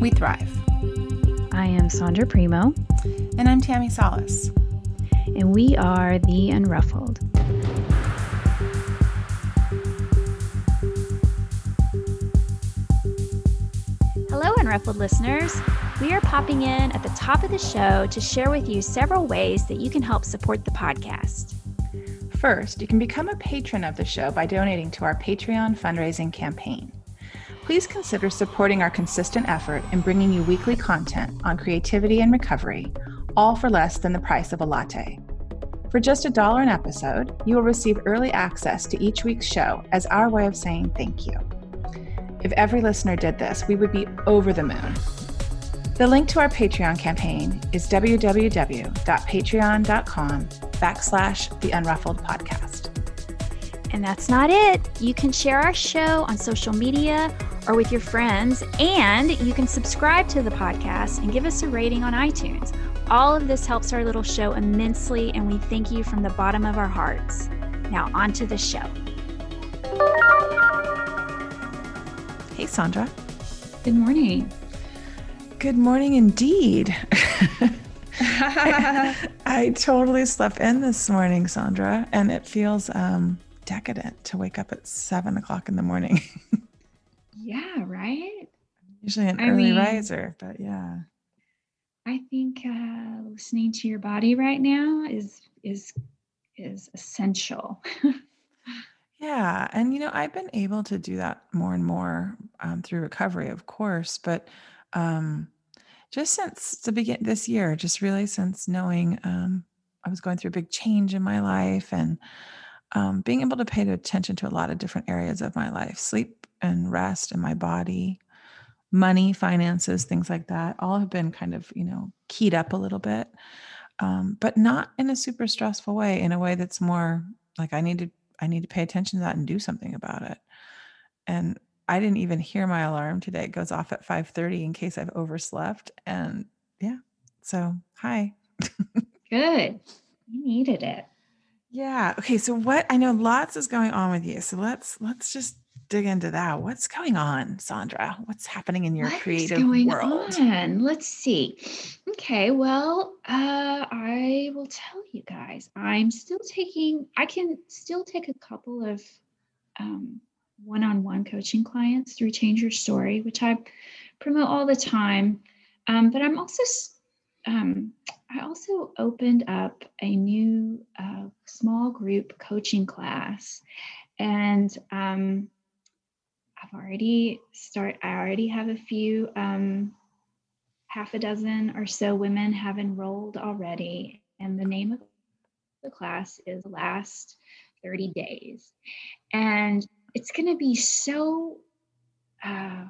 We thrive. I am Sondra Primeaux, And I'm Tammi Salas. and we are the Unruffled. Hello, Unruffled listeners. We are popping in at the top of the show to share with you several ways that you can help support the podcast. First, you can become a patron of the show by donating to our Patreon fundraising campaign. Please consider supporting our consistent effort in bringing you weekly content on creativity and recovery, all for less than the price of a latte. For just a dollar an episode, you will receive early access to each week's show as our way of saying thank you. If every listener did this, we would be over the moon. The link to our Patreon campaign is www.patreon.com backslash the unruffled podcast. And that's not it. You can share our show on social media or with your friends, and you can subscribe to the podcast and give us a rating on iTunes. All of this helps our little show immensely, and we thank you from the bottom of our hearts. Now, on to the show. Hey, Sondra. Good morning. Good morning indeed. I totally slept in this morning, Sondra, and it feels um, decadent to wake up at seven o'clock in the morning. Yeah, right? Usually an I early mean- riser, but yeah. I think uh, listening to your body right now is is is essential. Yeah. And, you know, I've been able to do that more and more um, through recovery, of course, but um, just since the begin this year, just really since knowing um, I was going through a big change in my life and um, being able to pay attention to a lot of different areas of my life, sleep and rest and my body, money, finances, things like that, all have been kind of, you know, keyed up a little bit, um, but not in a super stressful way, in a way that's more like I need to I need to pay attention to that and do something about it. And I didn't even hear my alarm today. It goes off at 5:30 in case I've overslept. And yeah. So hi. Good. You needed it. Yeah. Okay. So what I know lots is going on with you. So let's let's just dig into that. What's going on, Sondra? What's happening in your What is creative going world? on? Let's see. Okay, well, uh, I will tell you guys. I'm still taking. I can still take a couple of um, one-on-one coaching clients through Change Your Story, which I promote all the time. Um, but I'm also. Um, I also opened up a new uh, small group coaching class, and um, I've already start. I already have a few, um, half a dozen or so women have enrolled already, and the name of the class is Last 30 Days, and it's going to be so uh,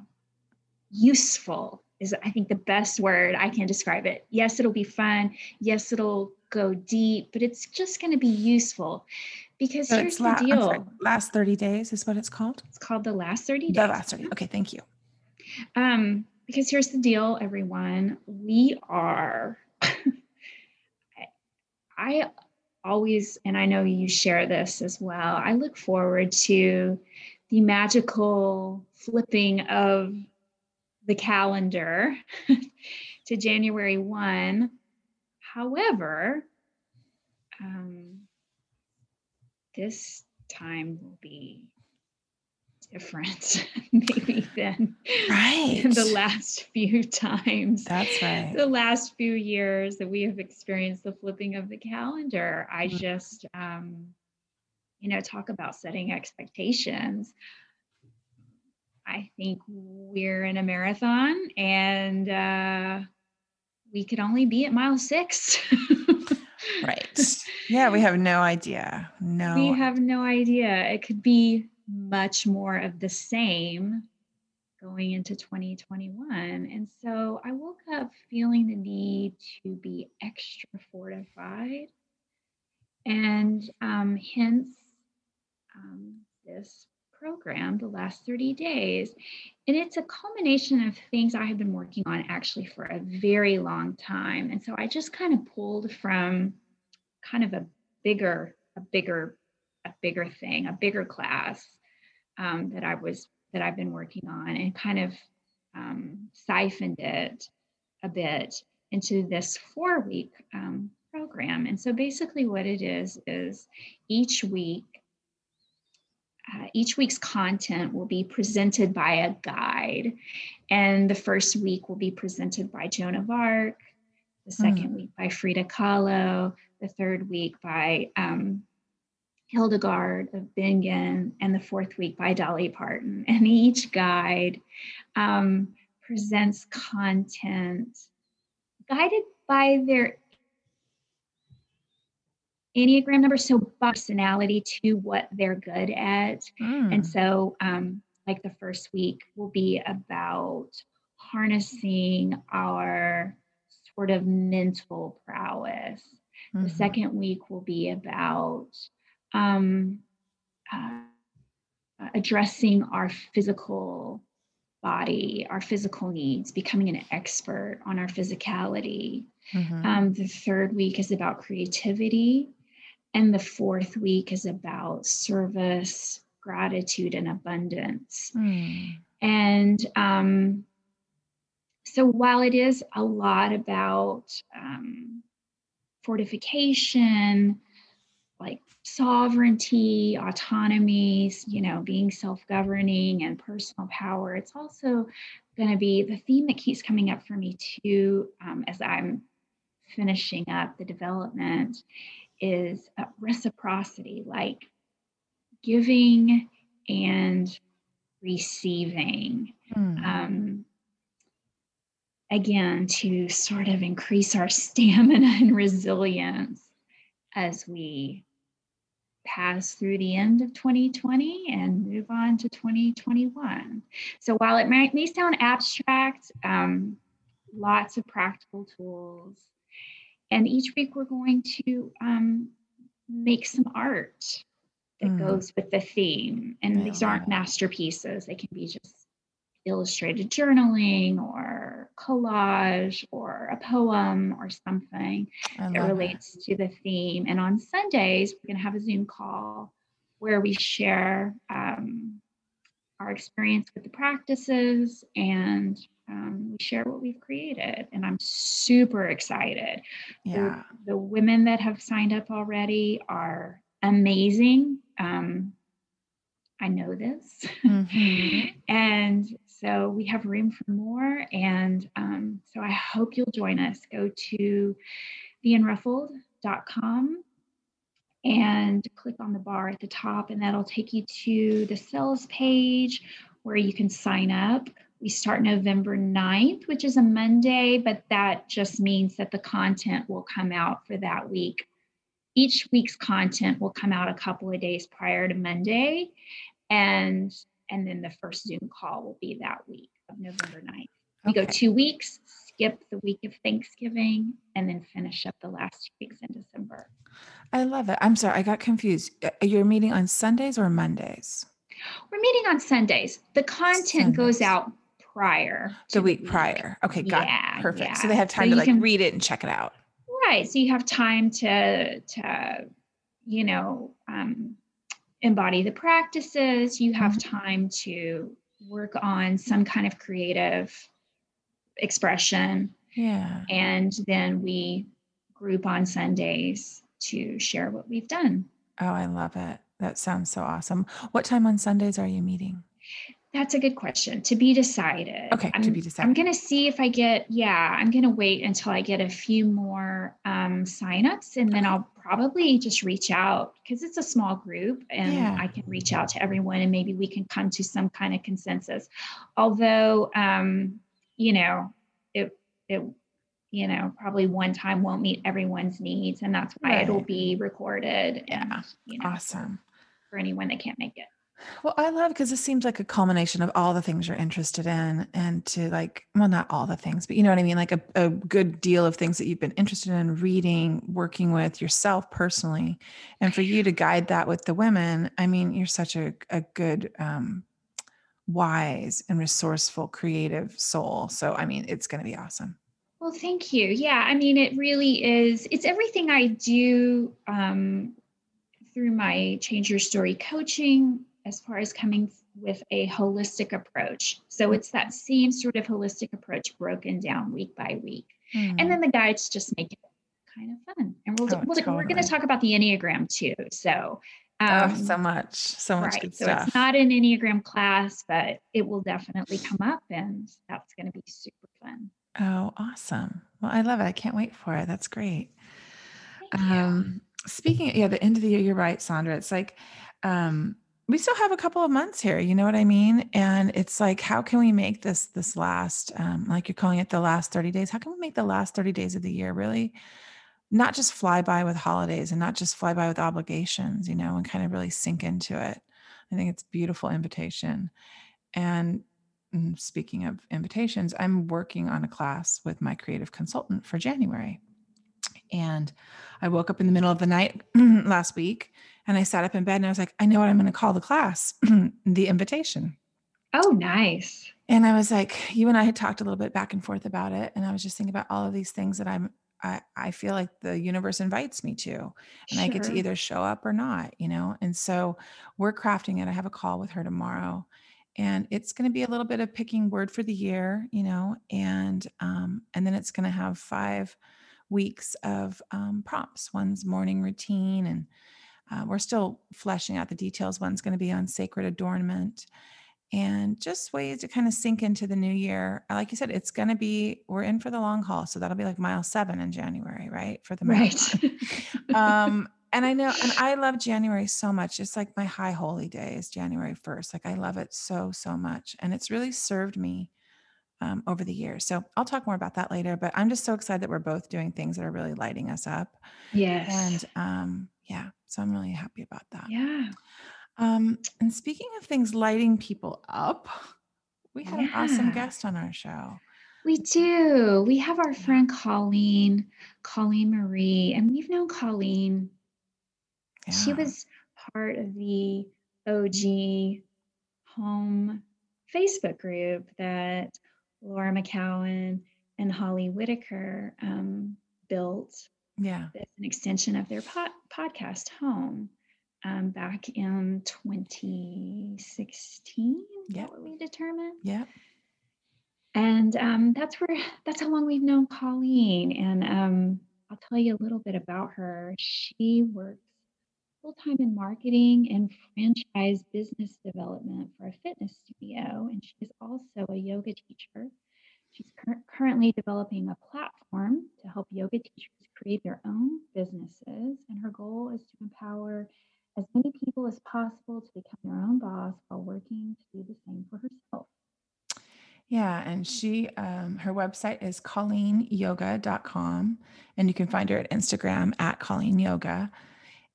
useful. Is I think the best word I can describe it. Yes, it'll be fun. Yes, it'll go deep, but it's just going to be useful because So here's the la- deal. sorry, last 30 days is what it's called. It's called the Last 30 Days. The last 30. Okay, thank you. Um, because here's the deal, everyone. We are, I, I always, and I know you share this as well, I look forward to the magical flipping of the calendar to January 1. However, um, this time will be different maybe than Right. the last few times That's right. the last few years that we have experienced the flipping of the calendar i Mhm. just um you know talk about setting expectations i think we're in a marathon and uh we could only be at mile six. Yeah, we have no idea. No. we have no idea it could be much more of the same going into 2021. And so I woke up feeling the need to be extra fortified. And um, hence um, this program, the last 30 days. And it's a culmination of things I have been working on actually for a very long time. And so I just kind of pulled from kind of a bigger, a bigger, a bigger thing, a bigger class um, that I was that I've been working on and kind of um, siphoned it a bit into this four week um, program. And so basically, what it is is each week uh, each week's content will be presented by a guide. And the first week will be presented by Joan of Arc, the 2nd mm. week by Frida Kahlo, the third week by um, Hildegard of Bingen, and the fourth week by Dolly Parton. And each guide um, presents content guided by their Enneagram number, so personality to what they're good at. Mm. And so, um, like the first week will be about harnessing our sort of mental prowess. Mm-hmm. The second week will be about um, uh, addressing our physical body, our physical needs, becoming an expert on our physicality. Mm-hmm. Um, the third week is about creativity. And the fourth week is about service, gratitude, and abundance. Mm. And um, so while it is a lot about um, fortification, like sovereignty, autonomy, you know, being self governing and personal power, it's also going to be the theme that keeps coming up for me too um, as I'm finishing up the development is reciprocity, like giving and receiving. Mm. Um, again, to sort of increase our stamina and resilience as we pass through the end of 2020 and move on to 2021. So while it might may sound abstract, um, lots of practical tools and each week we're going to um, make some art that mm. goes with the theme. And these aren't masterpieces, they can be just illustrated journaling or collage or a poem or something. That relates to the theme. And on Sundays, we're going to have a Zoom call where we share um, our experience with the practices and um, we share what we've created. And i'm super excited. Yeah. the, the women that have signed up already are amazing. Um, i know this. Mm-hmm. and so we have room for more and um, so i hope you'll join us go to theunruffled.com and click on the bar at the top and that'll take you to the sales page where you can sign up we start November 9th, which is a Monday, but that just means that the content will come out for that week. Each week's content will come out a couple of days prior to Monday. And and then the first Zoom call will be that week of November 9th. We okay. go two weeks, skip the week of Thanksgiving, and then finish up the last two weeks in December. I love it. I'm sorry, I got confused. Uh, you're meeting on Sundays or Mondays? We're meeting on Sundays. The content Sundays. goes out prior. The week, week prior. Okay, got yeah, it. Perfect. Yeah. So they have time so to like can, read it and check it out. Right. So you have time to to you know um, embody the practices. You have mm-hmm. time to work on some kind of creative expression. Yeah. And then we group on Sundays to share what we've done. Oh, I love it. That sounds so awesome. What time on Sundays are you meeting? That's a good question. To be decided. Okay, I'm, to be decided. I'm going to see if I get, yeah, I'm going to wait until I get a few more um, signups and then I'll probably just reach out because it's a small group and yeah. I can reach out to everyone and maybe we can come to some kind of consensus. Although, um, you know, it, it, you know, probably one time won't meet everyone's needs. And that's why right. it'll be recorded. Yeah. And, you know, awesome. For anyone that can't make it. Well, I love because this seems like a culmination of all the things you're interested in, and to like, well, not all the things, but you know what I mean? Like a, a good deal of things that you've been interested in reading, working with yourself personally. And for you to guide that with the women, I mean, you're such a, a good, um, wise and resourceful, creative soul. So, I mean, it's going to be awesome. Well, thank you. Yeah, I mean, it really is. It's everything I do um, through my Change Your Story coaching as far as coming with a holistic approach. So it's that same sort of holistic approach broken down week by week. Mm. And then the guides just make it kind of fun. And we'll, oh, we'll totally. we're going to talk about the Enneagram too. So um, oh, so much, so much right. good stuff. So it's not an Enneagram class, but it will definitely come up and that's going to be super fun. Oh, awesome. Well, I love it. I can't wait for it. That's great. Um, speaking, of, yeah, the end of the year, you're right, Sondra. It's like, um, we still have a couple of months here you know what i mean? And it's like how can we make this this last um, like you're calling it the last 30 days how can we make the last 30 days of the year really not just fly by with holidays and not just fly by with obligations you know and kind of really sink into it? I think it's beautiful invitation. And mm, speaking of invitations i'm working on a class with my creative consultant for january. And i woke up in the middle of the night last week and I sat up in bed and I was like, I know what I'm going to call the class the invitation. Oh, nice. And I was like, you and I had talked a little bit back and forth about it. And I was just thinking about all of these things that I'm, I, I feel like the universe invites me to, and sure. I get to either show up or not, you know? And so we're crafting it. I have a call with her tomorrow and it's going to be a little bit of picking word for the year, you know, and, um, and then it's going to have five weeks of um, prompts. One's morning routine and, uh, we're still fleshing out the details. One's going to be on sacred adornment and just ways to kind of sink into the new year. Like you said, it's going to be, we're in for the long haul. So that'll be like mile seven in January, right? For the right. um, and I know, and I love January so much. It's like my high holy day is January 1st. Like I love it so, so much. And it's really served me um, over the years. So I'll talk more about that later, but I'm just so excited that we're both doing things that are really lighting us up. Yes. And um, yeah, so I'm really happy about that. Yeah. Um, and speaking of things lighting people up, we had yeah. an awesome guest on our show. We do. We have our friend Colleen, Colleen Marie, and we've known Colleen. Yeah. She was part of the OG home Facebook group that Laura McKowen and Holly Whitaker um, built yeah. It's an extension of their pod, podcast home um, back in 2016. Yeah. What we determined. Yeah. And um, that's where that's how long we've known Colleen. And um, I'll tell you a little bit about her. She works full time in marketing and franchise business development for a fitness studio, and she is also a yoga teacher. She's cur- currently developing a platform to help yoga teachers create their own businesses. And her goal is to empower as many people as possible to become their own boss while working to do the same for herself. Yeah, and she, um, her website is colleenyoga.com, and you can find her at Instagram at Colleen Yoga.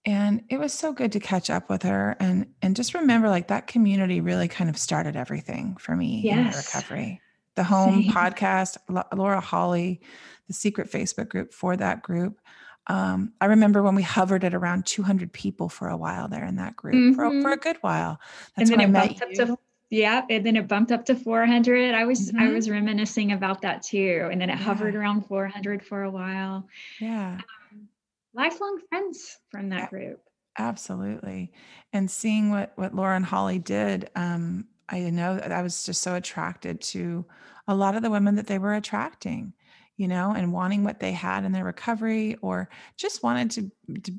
And it was so good to catch up with her and and just remember like that community really kind of started everything for me yes. in recovery. The home Same. podcast, Laura Holly, the secret Facebook group for that group. Um, I remember when we hovered at around 200 people for a while there in that group mm-hmm. for, for, a good while. That's and then it bumped up to yeah, and then it bumped up to 400. I was mm-hmm. I was reminiscing about that too, and then it yeah. hovered around 400 for a while. Yeah, um, lifelong friends from that group. Absolutely, and seeing what what Laura and Holly did, um, I know I was just so attracted to a lot of the women that they were attracting you know, and wanting what they had in their recovery or just wanted to, to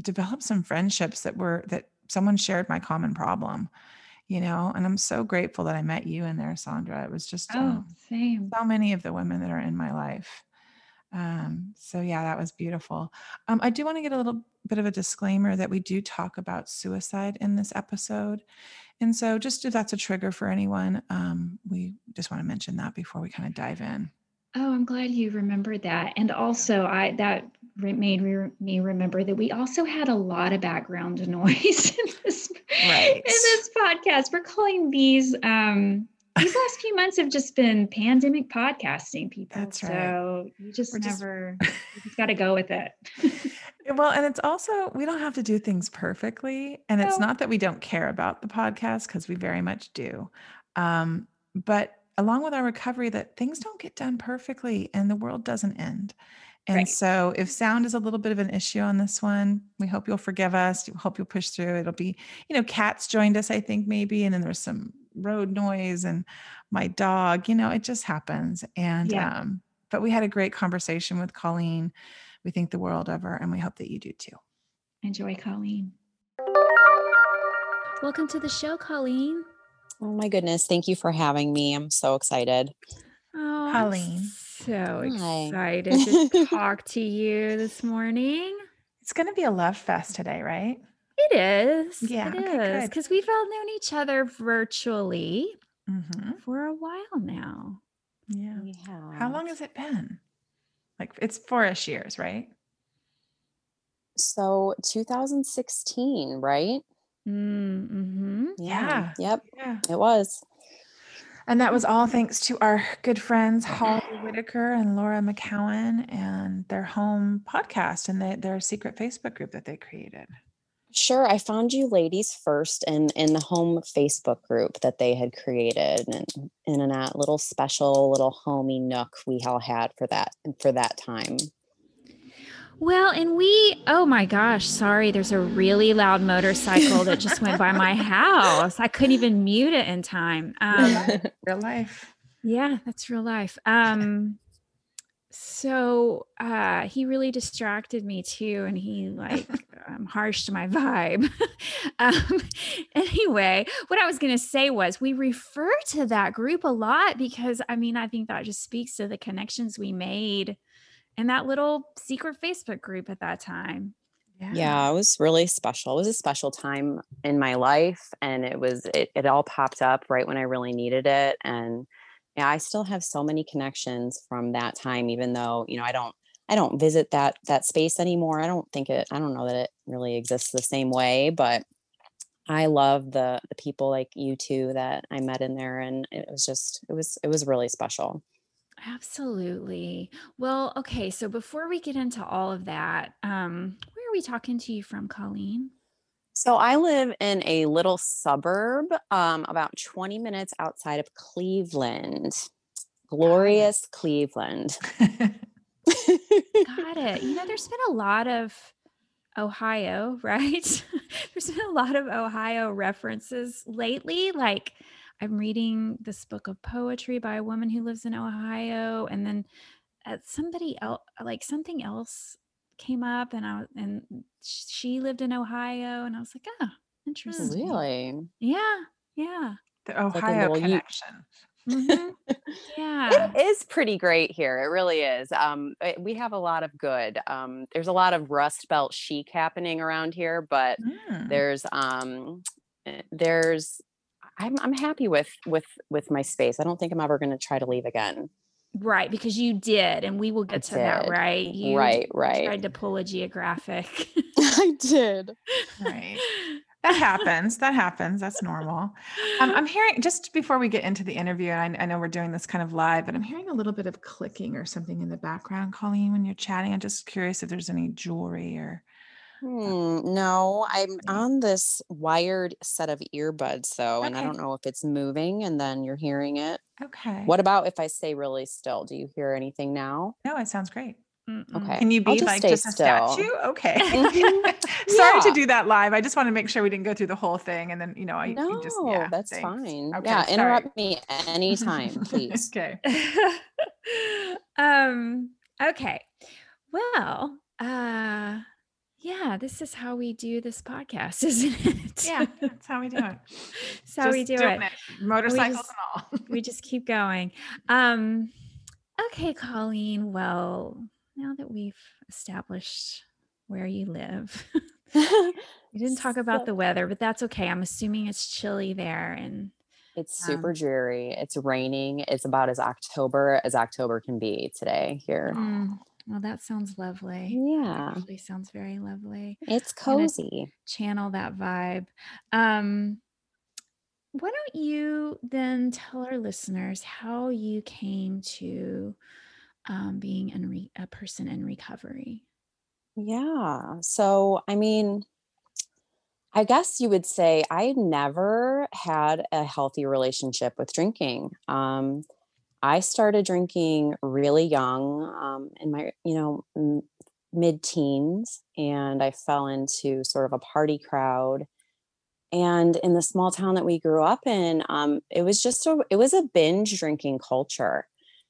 develop some friendships that were that someone shared my common problem you know and i'm so grateful that i met you in there sondra. It was just oh, um, same. so many of the women that are in my life. Um, so yeah that was beautiful. Um, i do want to get a little bit of a disclaimer that we do talk about suicide in this episode and so just if that's a trigger for anyone um, we just want to mention that before we kind of dive in Oh, I'm glad you remembered that. And also, I that made re- me remember that we also had a lot of background noise in this Right. in this podcast. We're calling these um these last few months have just been pandemic podcasting people. That's right. So you just We're just- never you just got to go with it. Well, and it's also, we don't have to do things perfectly. And it's not that we don't care about the podcast, because we very much do. Um, but along with our recovery, that things don't get done perfectly and the world doesn't end. And Right. so, if sound is a little bit of an issue on this one, we hope you'll forgive us. We hope you'll push through. It'll be, you know, cats joined us, I think, maybe. And then there's some road noise and my dog, you know, it just happens. And, Yeah. um, but we had a great conversation with Colleen. We think the world of her, and we hope that you do too. Enjoy, Colleen. Welcome to the show, Colleen. Oh my goodness. Thank you for having me. I'm so excited. Oh, I'm Colleen. so Hi. excited to talk to you this morning. It's going to be a love fest today, right? It is. Yeah, It okay, is. good. Because we've all known each other virtually Mm-hmm. for a while now. Yeah. Yeah. How long has it been? Like it's four-ish years, right? So 2016, right? Mm-hmm. Yeah. Yep. Yeah. It was. And that was all thanks to our good friends Holly Whitaker and Laura McKowen and their home podcast and they, their secret Facebook group that they created. Sure. I found you ladies first in in the home Facebook group that they had created and in a little special little homey nook we all had for that for that time. Well, and we, oh my gosh, sorry, there's a really loud motorcycle that just went by my house. I couldn't even mute it in time. Um, Real life. yeah, that's real life. Um, so uh, he really distracted me too, and he like um, harshed my vibe. um, anyway, what I was going to say was we refer to that group a lot because I mean, I think that just speaks to the connections we made in that little secret Facebook group at that time. yeah it was really special it was a special time in my life and it was it, it all popped up right when i really needed it and yeah i still have so many connections from that time even though you know i don't i don't visit that that space anymore i don't think it i don't know that it really exists the same way but i love the the people like you two that i met in there and it was just it was it was really special Absolutely. Well, okay. So before we get into all of that, um, where are we talking to you from, Colleen? So I live in a little suburb, um, about 20 minutes outside of Cleveland. Glorious Cleveland. Got it. You know, there's been a lot of Ohio, right? there's been a lot of Ohio references lately. Like, I'm reading this book of poetry by a woman who lives in Ohio, and then uh, somebody else, like something else, came up, and I and she lived in Ohio, and I was like, oh, interesting. really? Yeah, yeah, The Ohio little u- connection. mhm, yeah. It is pretty great here. It really is. Um, eh, we have a lot of good. Um, there's a lot of Rust Belt chic happening around here, but Mm. there's um, eh, there's I'm I'm happy with with with my space. I don't think I'm ever going to try to leave again. Right, because you did, and we will get to that, did. right? You right, right. tried to pull a geographic. I did. Right. That happens. That happens. That's normal. Um, I'm hearing just before we get into the interview, and I, I know we're doing this kind of live, but I'm hearing a little bit of clicking or something in the background, Colleen, when you're chatting. I'm just curious if there's any jewelry or. Hmm, no, I'm on this wired set of earbuds though, and I don't know if it's moving and then you're hearing it. Okay. What about if I stay really still? Do you hear anything now? No, it sounds great. Mm-mm. Okay. Can you be just like just a still. statue? Okay. Mhm. Sorry to do that live. I just want to make sure we didn't go through the whole thing, and then you know, I No, you just yeah. that's thanks. fine. Okay, yeah, sorry. interrupt me anytime, please. okay. um. Okay. Well. Uh. Yeah. This is how we do this podcast, isn't it? Yeah, that's how we do it. That's how we do doing it. Motorcycles just- and all. We just keep going. Um. Okay, Colleen. Well, now that we've established where you live. We didn't talk about the weather, but that's okay. I'm assuming it's chilly there and It's Um, super dreary. It's raining. It's about as October as October can be today here. Mm, Well, that sounds lovely. Yeah. Actually sounds very lovely. It's cozy. channel that vibe. Um, why don't you then tell our listeners how you came to um, being in re- a person in recovery? Yeah. So, I mean, I guess you would say I never had a healthy relationship with drinking. Um, I started drinking really young, um, in my, you know, m- mid-teens, and I fell into sort of a party crowd. And in the small town that we grew up in, um, it was just a, it was a binge drinking culture.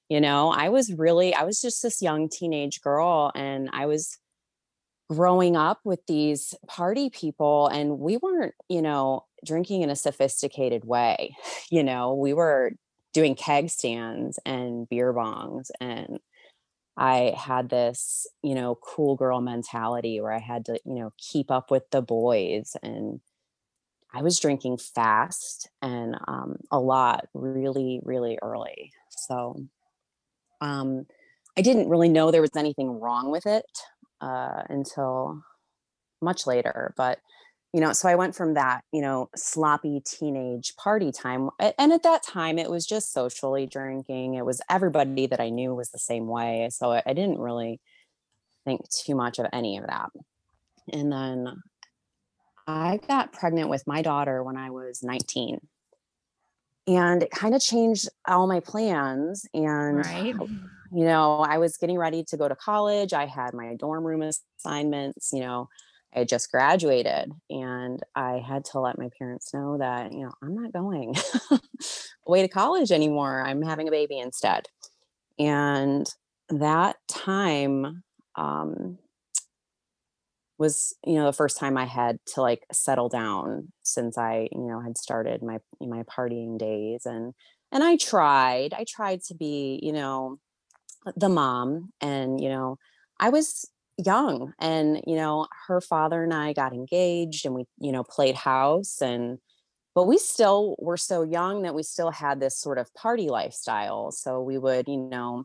You know, I was really, I was just this young teenage girl, and I was growing up with these party people and we weren't you know drinking in a sophisticated way you know we were doing keg stands and beer bongs and i had this you know cool girl mentality where i had to you know keep up with the boys and i was drinking fast and um, a lot really really early so um, i didn't really know there was anything wrong with it uh, until much later. But you know, so I went from that, you know, sloppy teenage party time, and at that time it was just socially drinking. It was everybody that I knew was the same way, so I, didn't really think too much of any of that. And then I got pregnant with my daughter when I was 19 and it kind of changed all my plans and Right. you know i was getting ready to go to college i had my dorm room assignments you know i just graduated and i had to let my parents know that you know i'm not going away to college anymore. I'm having a baby instead. And that time um, was you know the first time i had to like settle down since i you know had started my my partying days and and i tried. I tried to be you know the mom and you know i was young and you know her father and i got engaged and we you know played house and but we still were so young that we still had this sort of party lifestyle. So we would you know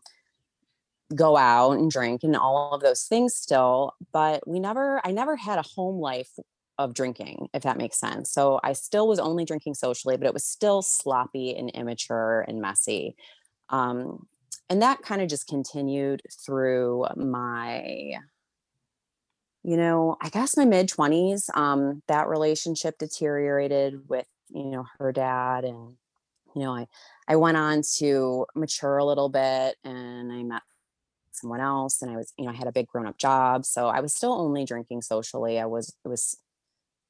go out and drink and all of those things still but we never i never had a home life of drinking if that makes sense. So i still was only drinking socially but it was still sloppy and immature and messy. Um, and that kind of just continued through my you know i guess my mid 20s um, that relationship deteriorated with you know her dad and you know i i went on to mature a little bit and i met someone else and I was, you know, I had a big grown up job. So I was still only drinking socially. I was, it was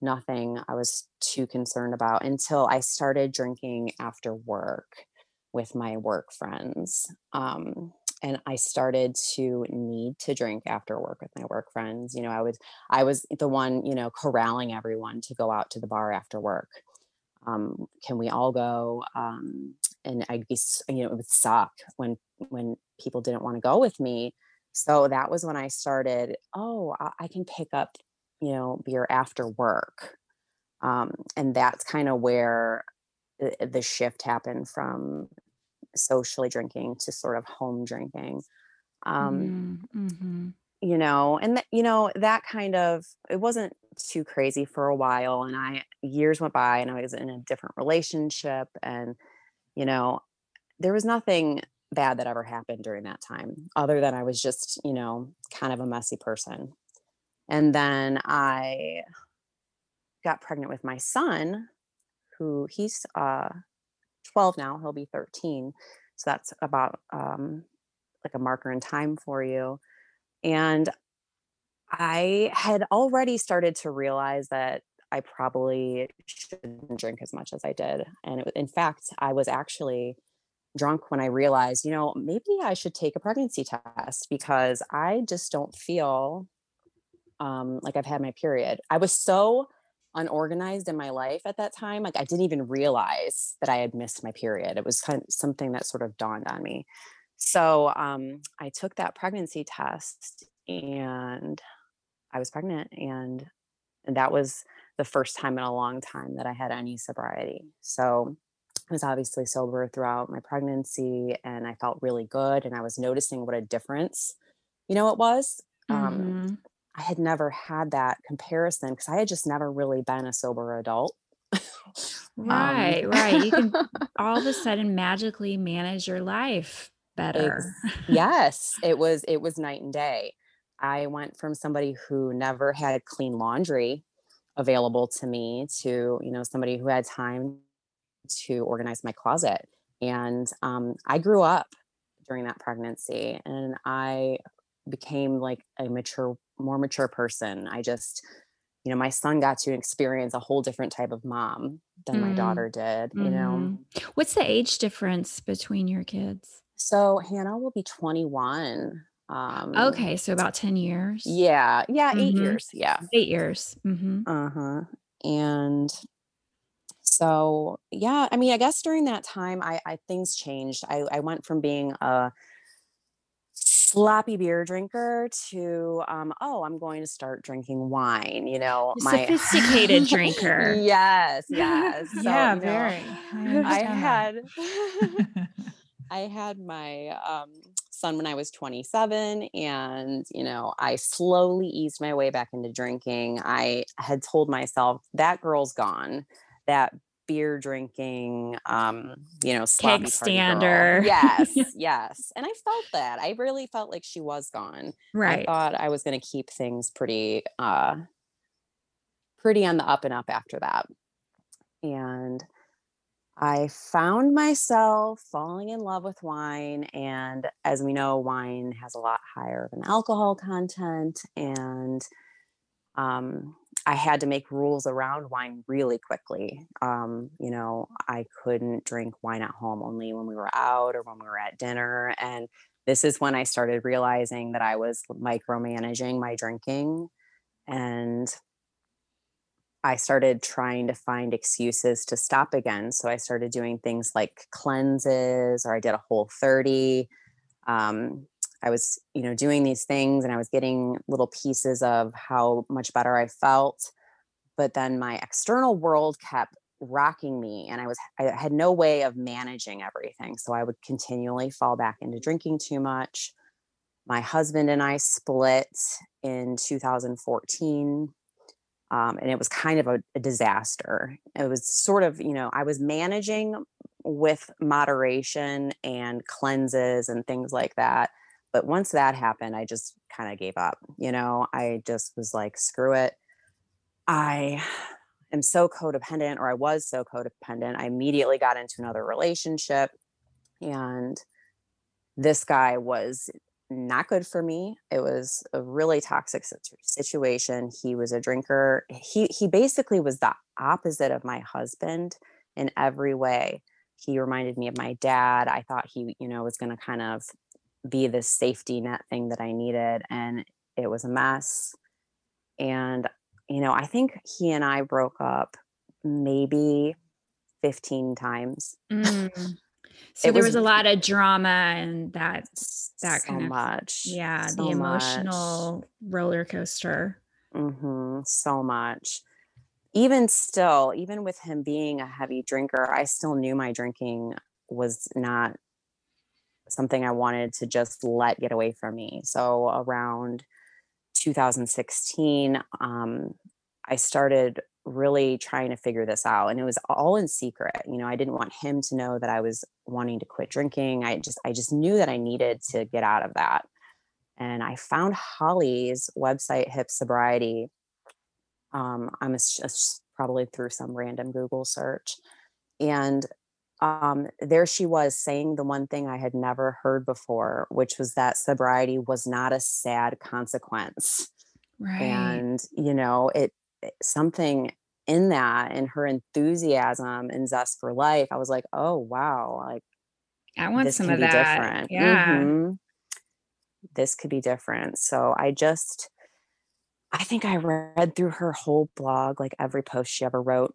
nothing I was too concerned about until I started drinking after work with my work friends. Um, and I started to need to drink after work with my work friends. You know, I was I was the one, you know, corralling everyone to go out to the bar after work. Um, can we all go? Um, and I'd be, you know, it would suck when when people didn't want to go with me. So that was when I started, oh, I, can pick up, you know, beer after work. Um, and that's kind of where the, the shift happened from socially drinking to sort of home drinking. Um, Mm-hmm. you know, and th- you know, that kind of it wasn't too crazy for a while. And I years went by and I was in a different relationship and, you know, there was nothing bad that ever happened during that time other than I was just, you know, kind of a messy person. And then I got pregnant with my son, who he's uh 12 now, he'll be 13. So that's about um like a marker in time for you. And I had already started to realize that I probably shouldn't drink as much as I did. And it, in fact, I was actually drunk when I realized, you know, maybe I should take a pregnancy test because I just don't feel um, like I've had my period. I was so unorganized in my life at that time. Like I didn't even realize that I had missed my period. It was kind of something that sort of dawned on me. So um, I took that pregnancy test and I was pregnant and and that was the first time in a long time that I had any sobriety. So I was obviously sober throughout my pregnancy and I felt really good and I was noticing what a difference you know it was um, Mhm. I had never had that comparison because i had just never really been a sober adult Um, Right, right. You can all of a sudden magically manage your life better. yes it was it was night and day i went from somebody who never had clean laundry available to me to you know somebody who had time to organize my closet and um, i grew up during that pregnancy and i became like a mature more mature person i just you know my son got to experience a whole different type of mom than my Mm. daughter did you know Mhm. What's the age difference between your kids? so hannah will be 21 um Okay, so about 10 years. Yeah, yeah, 8 Mhm. years. Yeah. Eight years. hmm Uh-huh. And so, yeah, I mean, I guess during that time I I things changed. I I went from being a sloppy beer drinker to um oh, I'm going to start drinking wine, you know, my Sophisticated drinker. yes, yes. So, yeah, you know, very. I understand had. I had my um, son when I was 27, and you know, I slowly eased my way back into drinking. I had told myself that girl's gone, that beer drinking, um, you know, party stander. Yes, yes, and I felt that. I really felt like she was gone. Right. I thought I was going to keep things pretty, uh, pretty on the up and up after that, and I found myself falling in love with wine. And as we know, wine has a lot higher of an alcohol content. And um, I had to make rules around wine really quickly. Um, you know, I couldn't drink wine at home only when we were out or when we were at dinner. And this is when I started realizing that I was micromanaging my drinking. And I started trying to find excuses to stop again. So I started doing things like cleanses, or I did a whole 30. Um, I was, you know, doing these things and I was getting little pieces of how much better I felt. But then my external world kept rocking me and I was, I had no way of managing everything. So I would continually fall back into drinking too much. My husband and I split in 2014 um, and it was kind of a, a disaster. It was sort of, you know, I was managing with moderation and cleanses and things like that. But once that happened, I just kind of gave up. You know, I just was like, screw it. I am so codependent, or I was so codependent. I immediately got into another relationship, and this guy was not good for me. It was a really toxic situation. He was a drinker. He he basically was the opposite of my husband in every way. He reminded me of my dad. I thought he, you know, was going to kind of be this safety net thing that I needed and it was a mess. And you know, I think he and I broke up maybe 15 times. Mm. So It there was was a lot of drama and that, that so kind of- much. yeah, so the much. emotional roller coaster. hmm so much. Even still, even with him being a heavy drinker, I still knew my drinking was not something I wanted to just let get away from me. So around 2016, um, I started really trying to figure this out and it was all in secret. You know i didn't want him to know that i was wanting to quit drinking. I just i just knew that i needed to get out of that. And i found holly's website hip sobriety. Um, i'm ass- ass- probably through some random google search. And um, there she was saying the one thing i had never heard before which was that sobriety was not a sad consequence Right. and you know it it- something in that and her enthusiasm and zest for life i was like oh wow like I want some of that. different Yeah. Mhm. this could be different so i just i think i read through her whole blog like every post she ever wrote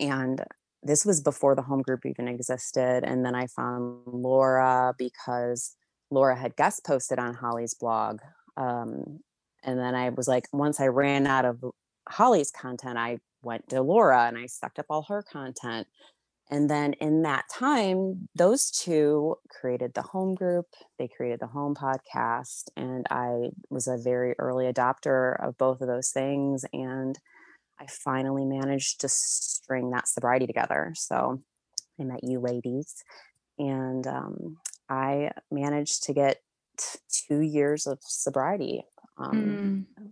and this was before the home group even existed and then i found laura because laura had guest posted on holly's blog um, and then i was like once i ran out of holly's content i went to laura and i sucked up all her content and then in that time, those two created the home group, they created the home podcast. And I was a very early adopter of both of those things. And I finally managed to string that sobriety together. So I met you ladies, and um, I managed to get two years of sobriety um, mm.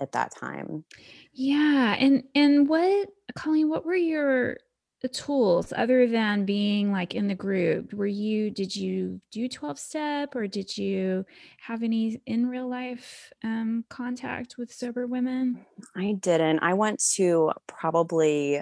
at that time. Yeah, and and what, Colleen? What were your tools other than being like in the group? Were you did you do 12 step or did you have any in real life um, contact with sober women? I didn't. I went to probably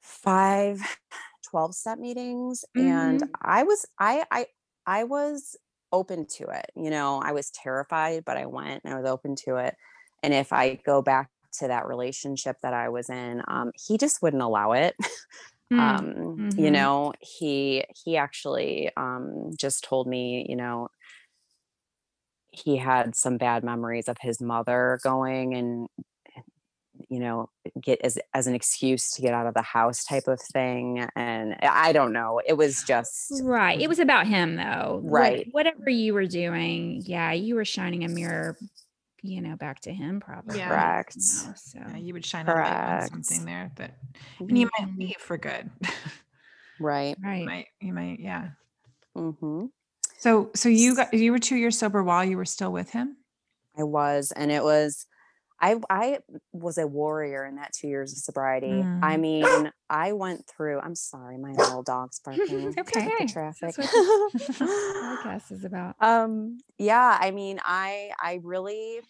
five 12 step meetings mm-hmm. and i was i i i was open to it you know? I was terrified but i went and i was open to it. And if i go back to that relationship that I was in, um, he just wouldn't allow it. Mm. um, mm-hmm. You know, he he actually um, just told me, you know, he had some bad memories of his mother going and you know get as as an excuse to get out of the house type of thing and i don't know it was just right it was about him though right what, whatever you were doing yeah you were shining a mirror you know, back to him probably. Yeah. Correct. You know, so yeah, you would shine a light on something there that and you might mm-hmm. leave for good. right. Right. You might, you might, yeah. Mm-hmm. So so you got you were two years sober while you were still with him? I was, and it was I I was a warrior in that two years of sobriety. Mm. I mean, I went through. I'm sorry, my little dog's barking. okay, the traffic. podcast is about. Um, yeah, I mean, I I really,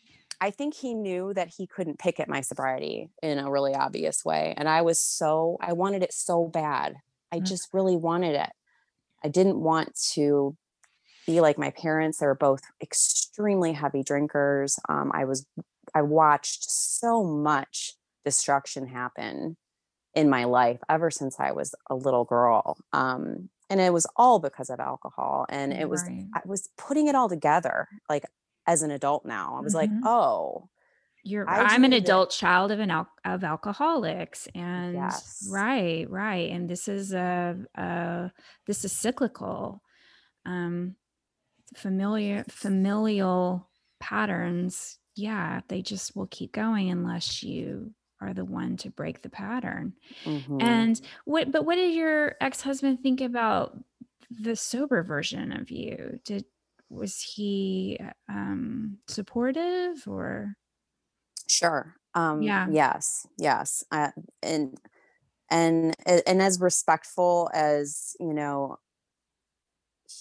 I think he knew that he couldn't pick at my sobriety in a really obvious way, and I was so I wanted it so bad. I mm. just really wanted it. I didn't want to be like my parents. They were both extremely heavy drinkers. Um, I was I watched so much destruction happen in my life ever since I was a little girl. Um, and it was all because of alcohol. And it was, right. I was putting it all together like as an adult now. I was mm-hmm. like, oh, you're I am an adult child of an al- of alcoholics and yes. right right and this is a, a this is cyclical um familiar familial patterns yeah, they just will keep going unless you are the one to break the pattern. Mm-hmm. And what, but what did your ex husband think about the sober version of you? Did, was he um, supportive or? Sure. Um, yeah. Yes. Yes. Uh, and, and, and as respectful as, you know,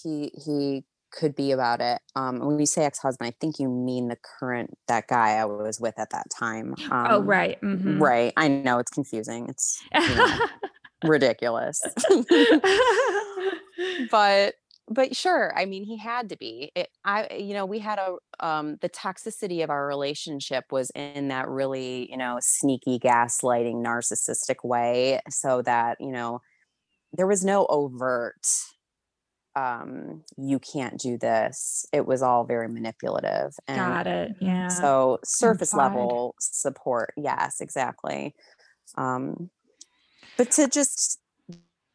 he, he could be about it. Um, when you say ex-husband, I think you mean the current that guy I was with at that time. Oh, um, oh, right, mm-hmm. right. I know it's confusing. It's you know, ridiculous, but but sure. I mean, he had to be. It, I you know we had a um, the toxicity of our relationship was in that really you know sneaky gaslighting narcissistic way, so that you know there was no overt um you can't do this. It was all very manipulative and got it. Yeah. so surface Implied. level support yes exactly. Um but to just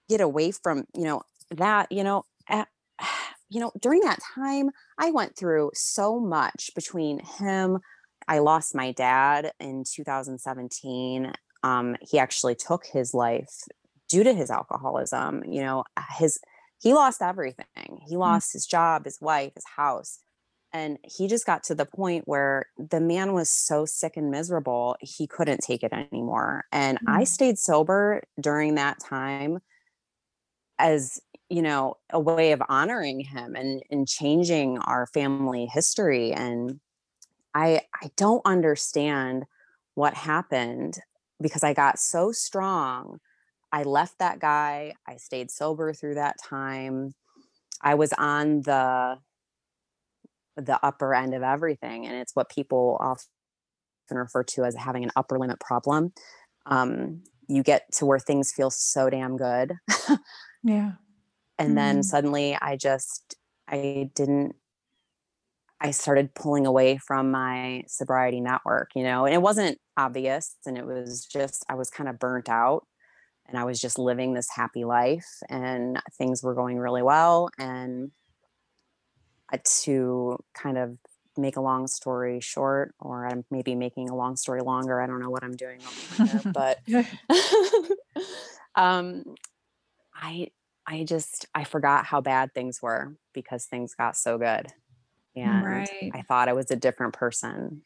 get away from you know that you know at, you know during that time i went through so much between him i lost my dad in 2017 um he actually took his life due to his alcoholism you know his he lost everything. He mm. lost his job, his wife, his house. And he just got to the point where the man was so sick and miserable, he couldn't take it anymore. And mm-hmm. I mm. stayed sober during that time as, you know, a way of honoring him and, and changing our family history. And I I don't understand what happened because I got so strong I left that guy. I stayed sober through that time. I was on the the upper end of everything and it's what people often refer to as having an upper limit problem. Um, you get to where things feel so damn good. yeah. And mm then suddenly I just I didn't I started pulling away from my sobriety network, you know, and it wasn't obvious and it was just I was kind of burnt out and I was just living this happy life and things were going really well. And to kind of make a long story short, or I'm maybe making a long story longer. I don't know what I'm doing but um, I I just I forgot how bad things were because things got so good. And Right. I thought I was a different person.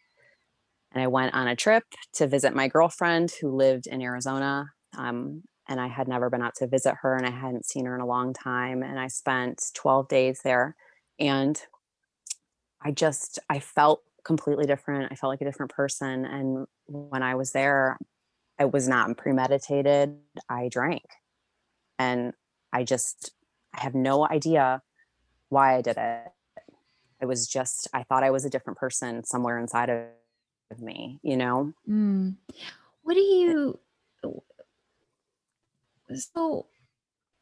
And I went on a trip to visit my girlfriend who lived in Arizona. Um, and I had never been out to visit her and I hadn't seen her in a long time. And I spent 12 days there. And I just I felt completely different. I felt like a different person. And when I was there, it was not premeditated. I drank. And I just I have no idea why I did it. It was just I thought I was a different person somewhere inside of me, you know? Mm. What do you? So,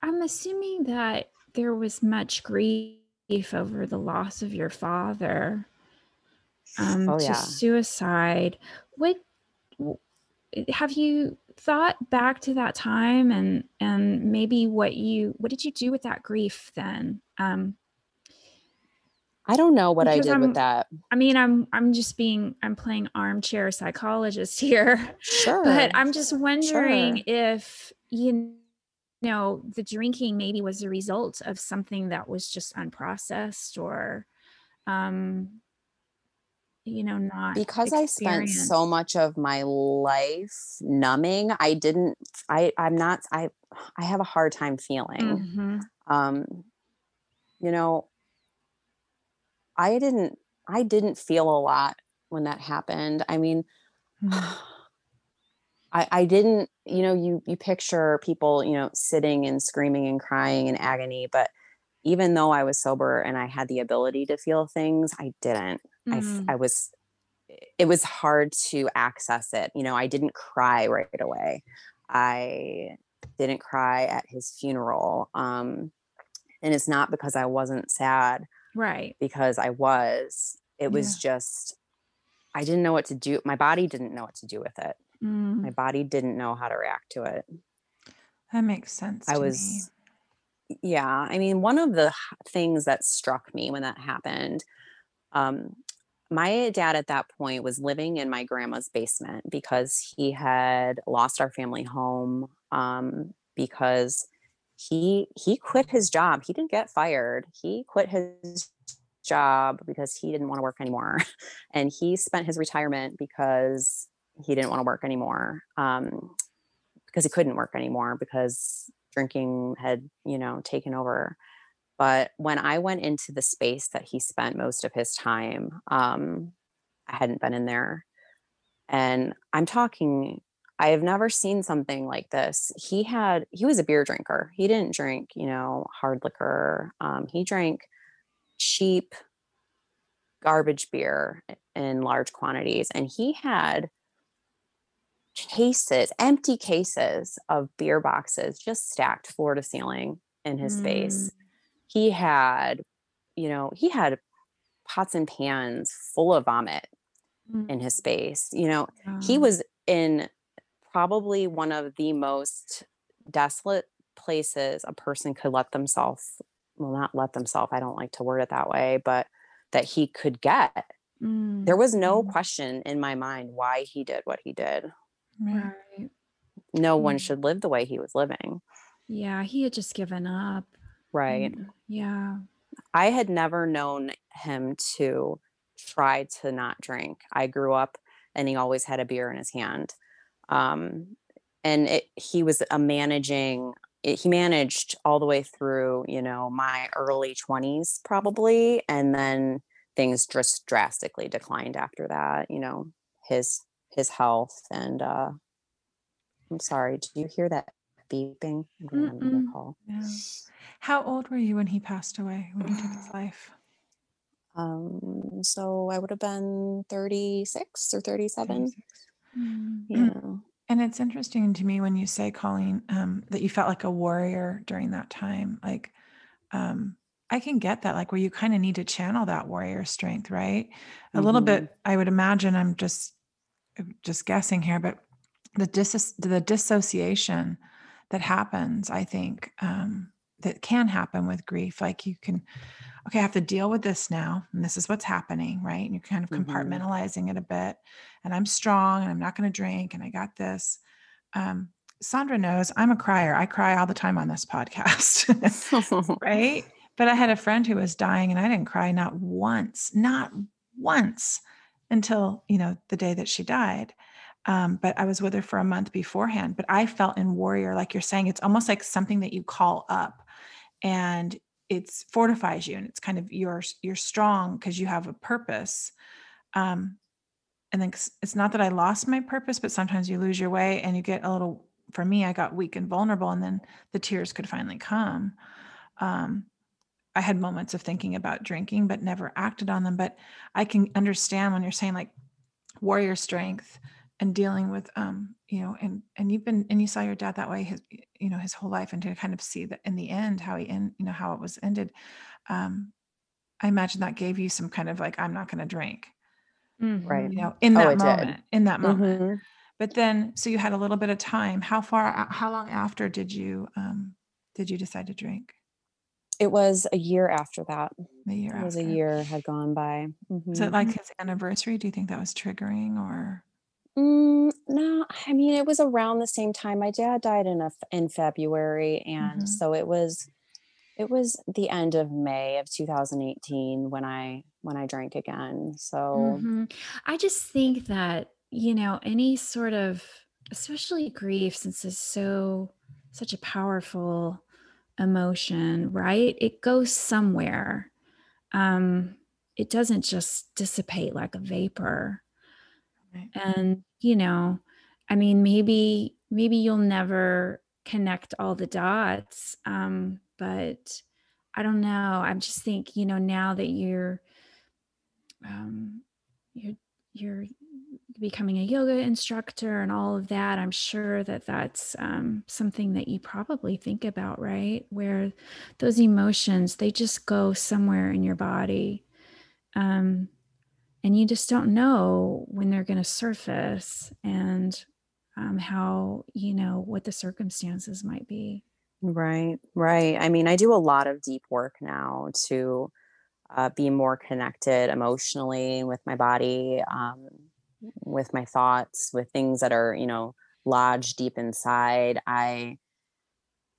I'm assuming that there was much grief over the loss of your father, um, Oh to suicide. What have you thought back to that time, and and maybe what you what did you do with that grief then? Um, I don't know what I Because did I'm- with that. I mean, I'm I'm just being I'm playing armchair psychologist here. Sure. But I'm just wondering Sure. if you know the drinking maybe was a result of something that was just unprocessed or um you know not because I spent so much of my life numbing, I didn't I I'm not I I have a hard time feeling. Mhm. Um you know, I didn't I didn't feel a lot when that happened. I mean, Mm. I, I didn't, you know, you you picture people, you know, sitting and screaming and crying in agony, but even though I was sober and I had the ability to feel things, I didn't. I, f- Mm. I was it was hard to access it. You know, I didn't cry right away. I didn't cry at his funeral. Um and it's not because I wasn't sad right because I was. It was just I didn't know what to do. My body didn't know what to do with it Mm. my body didn't know how to react to it. That makes sense. I to me. was, yeah. I mean, one of the things that struck me when that happened, um, my dad at that point was living in my grandma's basement because he had lost our family home um, because he he quit his job. He didn't get fired. He quit his job because he didn't want to work anymore, and he spent his retirement because he didn't want to work anymore. Um, because he couldn't work anymore because drinking had, you know, taken over. But when I went into the space that he spent most of his time, um, I hadn't been in there. And I'm talking, I have never seen something like this. He had, he was a beer drinker. He didn't drink, you know, hard liquor. Um, he drank cheap garbage beer in large quantities. And he had cases, empty cases of beer boxes just stacked floor to ceiling in his space. He had, you know, he had pots and pans full of vomit Mm. in his space. You know, he was in probably one of the most desolate places a person could let themselves well not let themselves i don't like to word it that way but that he could get Mm. there was no Mm. question in my mind why he did what he did Right. right no one Mm. should live the way he was living yeah he had just given up right Mm, yeah I had never known him to try to not drink. I grew up and he always had a beer in his hand. Um, and it, he was a managing, it, he managed all the way through, you know, my early 20s probably. And then things just drastically declined after that, you know, his, his health. And uh, I'm sorry, do you hear that beeping? I'm getting call. Yeah. How old were you when he passed away? When he took his life? Um, so I would have been 36 or 37. 36. Mm. Yeah. And it's interesting to me when you say, Colleen, um, that you felt like a warrior during that time. Like, um, I can get that, like where you kind of need to channel that warrior strength, right? A little bit. I would imagine. I'm just, uh, just guessing here, but the dis- the dissociation that happens, I think, um, that can happen with grief. Like you can, okay, I have to deal with this now, and this is what's happening, right? And you're kind of Mhm. compartmentalizing it a bit. And I'm strong, and I'm not going to drink, and I got this. Um, Sondra knows I'm a crier. I cry all the time on this podcast, right? But I had a friend who was dying, and I didn't cry not once, not once until you know the day that she died. Um, but I was with her for a month beforehand. But I felt in warrior, like you're saying, it's almost like something that you call up and it's fortifies you and it's kind of you're you're strong because you have a purpose um and then it's not that i lost my purpose but sometimes you lose your way and you get a little for me i got weak and vulnerable and then the tears could finally come um i had moments of thinking about drinking but never acted on them but i can understand when you're saying like warrior strength and dealing with um you know and and you've been and you saw your dad that way his you know his whole life and to kind of see that in the end how he end you know how it was ended um i imagine that gave you some kind of like i'm not going to drink Right. you know in Oh, that did. moment in that moment Mhm. but then so you had a little bit of time how far how long after did you um did you decide to drink It was a year after that. the year It was a year had gone by. it Mhm. like his anniversary do you think that was triggering or Mm, no, I mean it was around the same time. My dad died in a in February, and Mhm. so it was it was the end of May of 2018 when I when I drank again. So Mhm. I just think that, you know, any sort of, especially grief, since it's so, such a powerful emotion, right? It goes somewhere. Um, it doesn't just dissipate like a vapor. Right. And, you know, I mean, maybe, maybe you'll never connect all the dots. Um, but I don't know. I'm just think, you know, now that you're, um, you're you're becoming a yoga instructor and all of that i'm sure that that's um, something that you probably think about right where those emotions they just go somewhere in your body um, and you just don't know when they're going to surface and um, how you know what the circumstances might be right, right. I mean, I do a lot of deep work now to uh, be more connected emotionally with my body, um, with my thoughts, with things that are you know lodged deep inside. I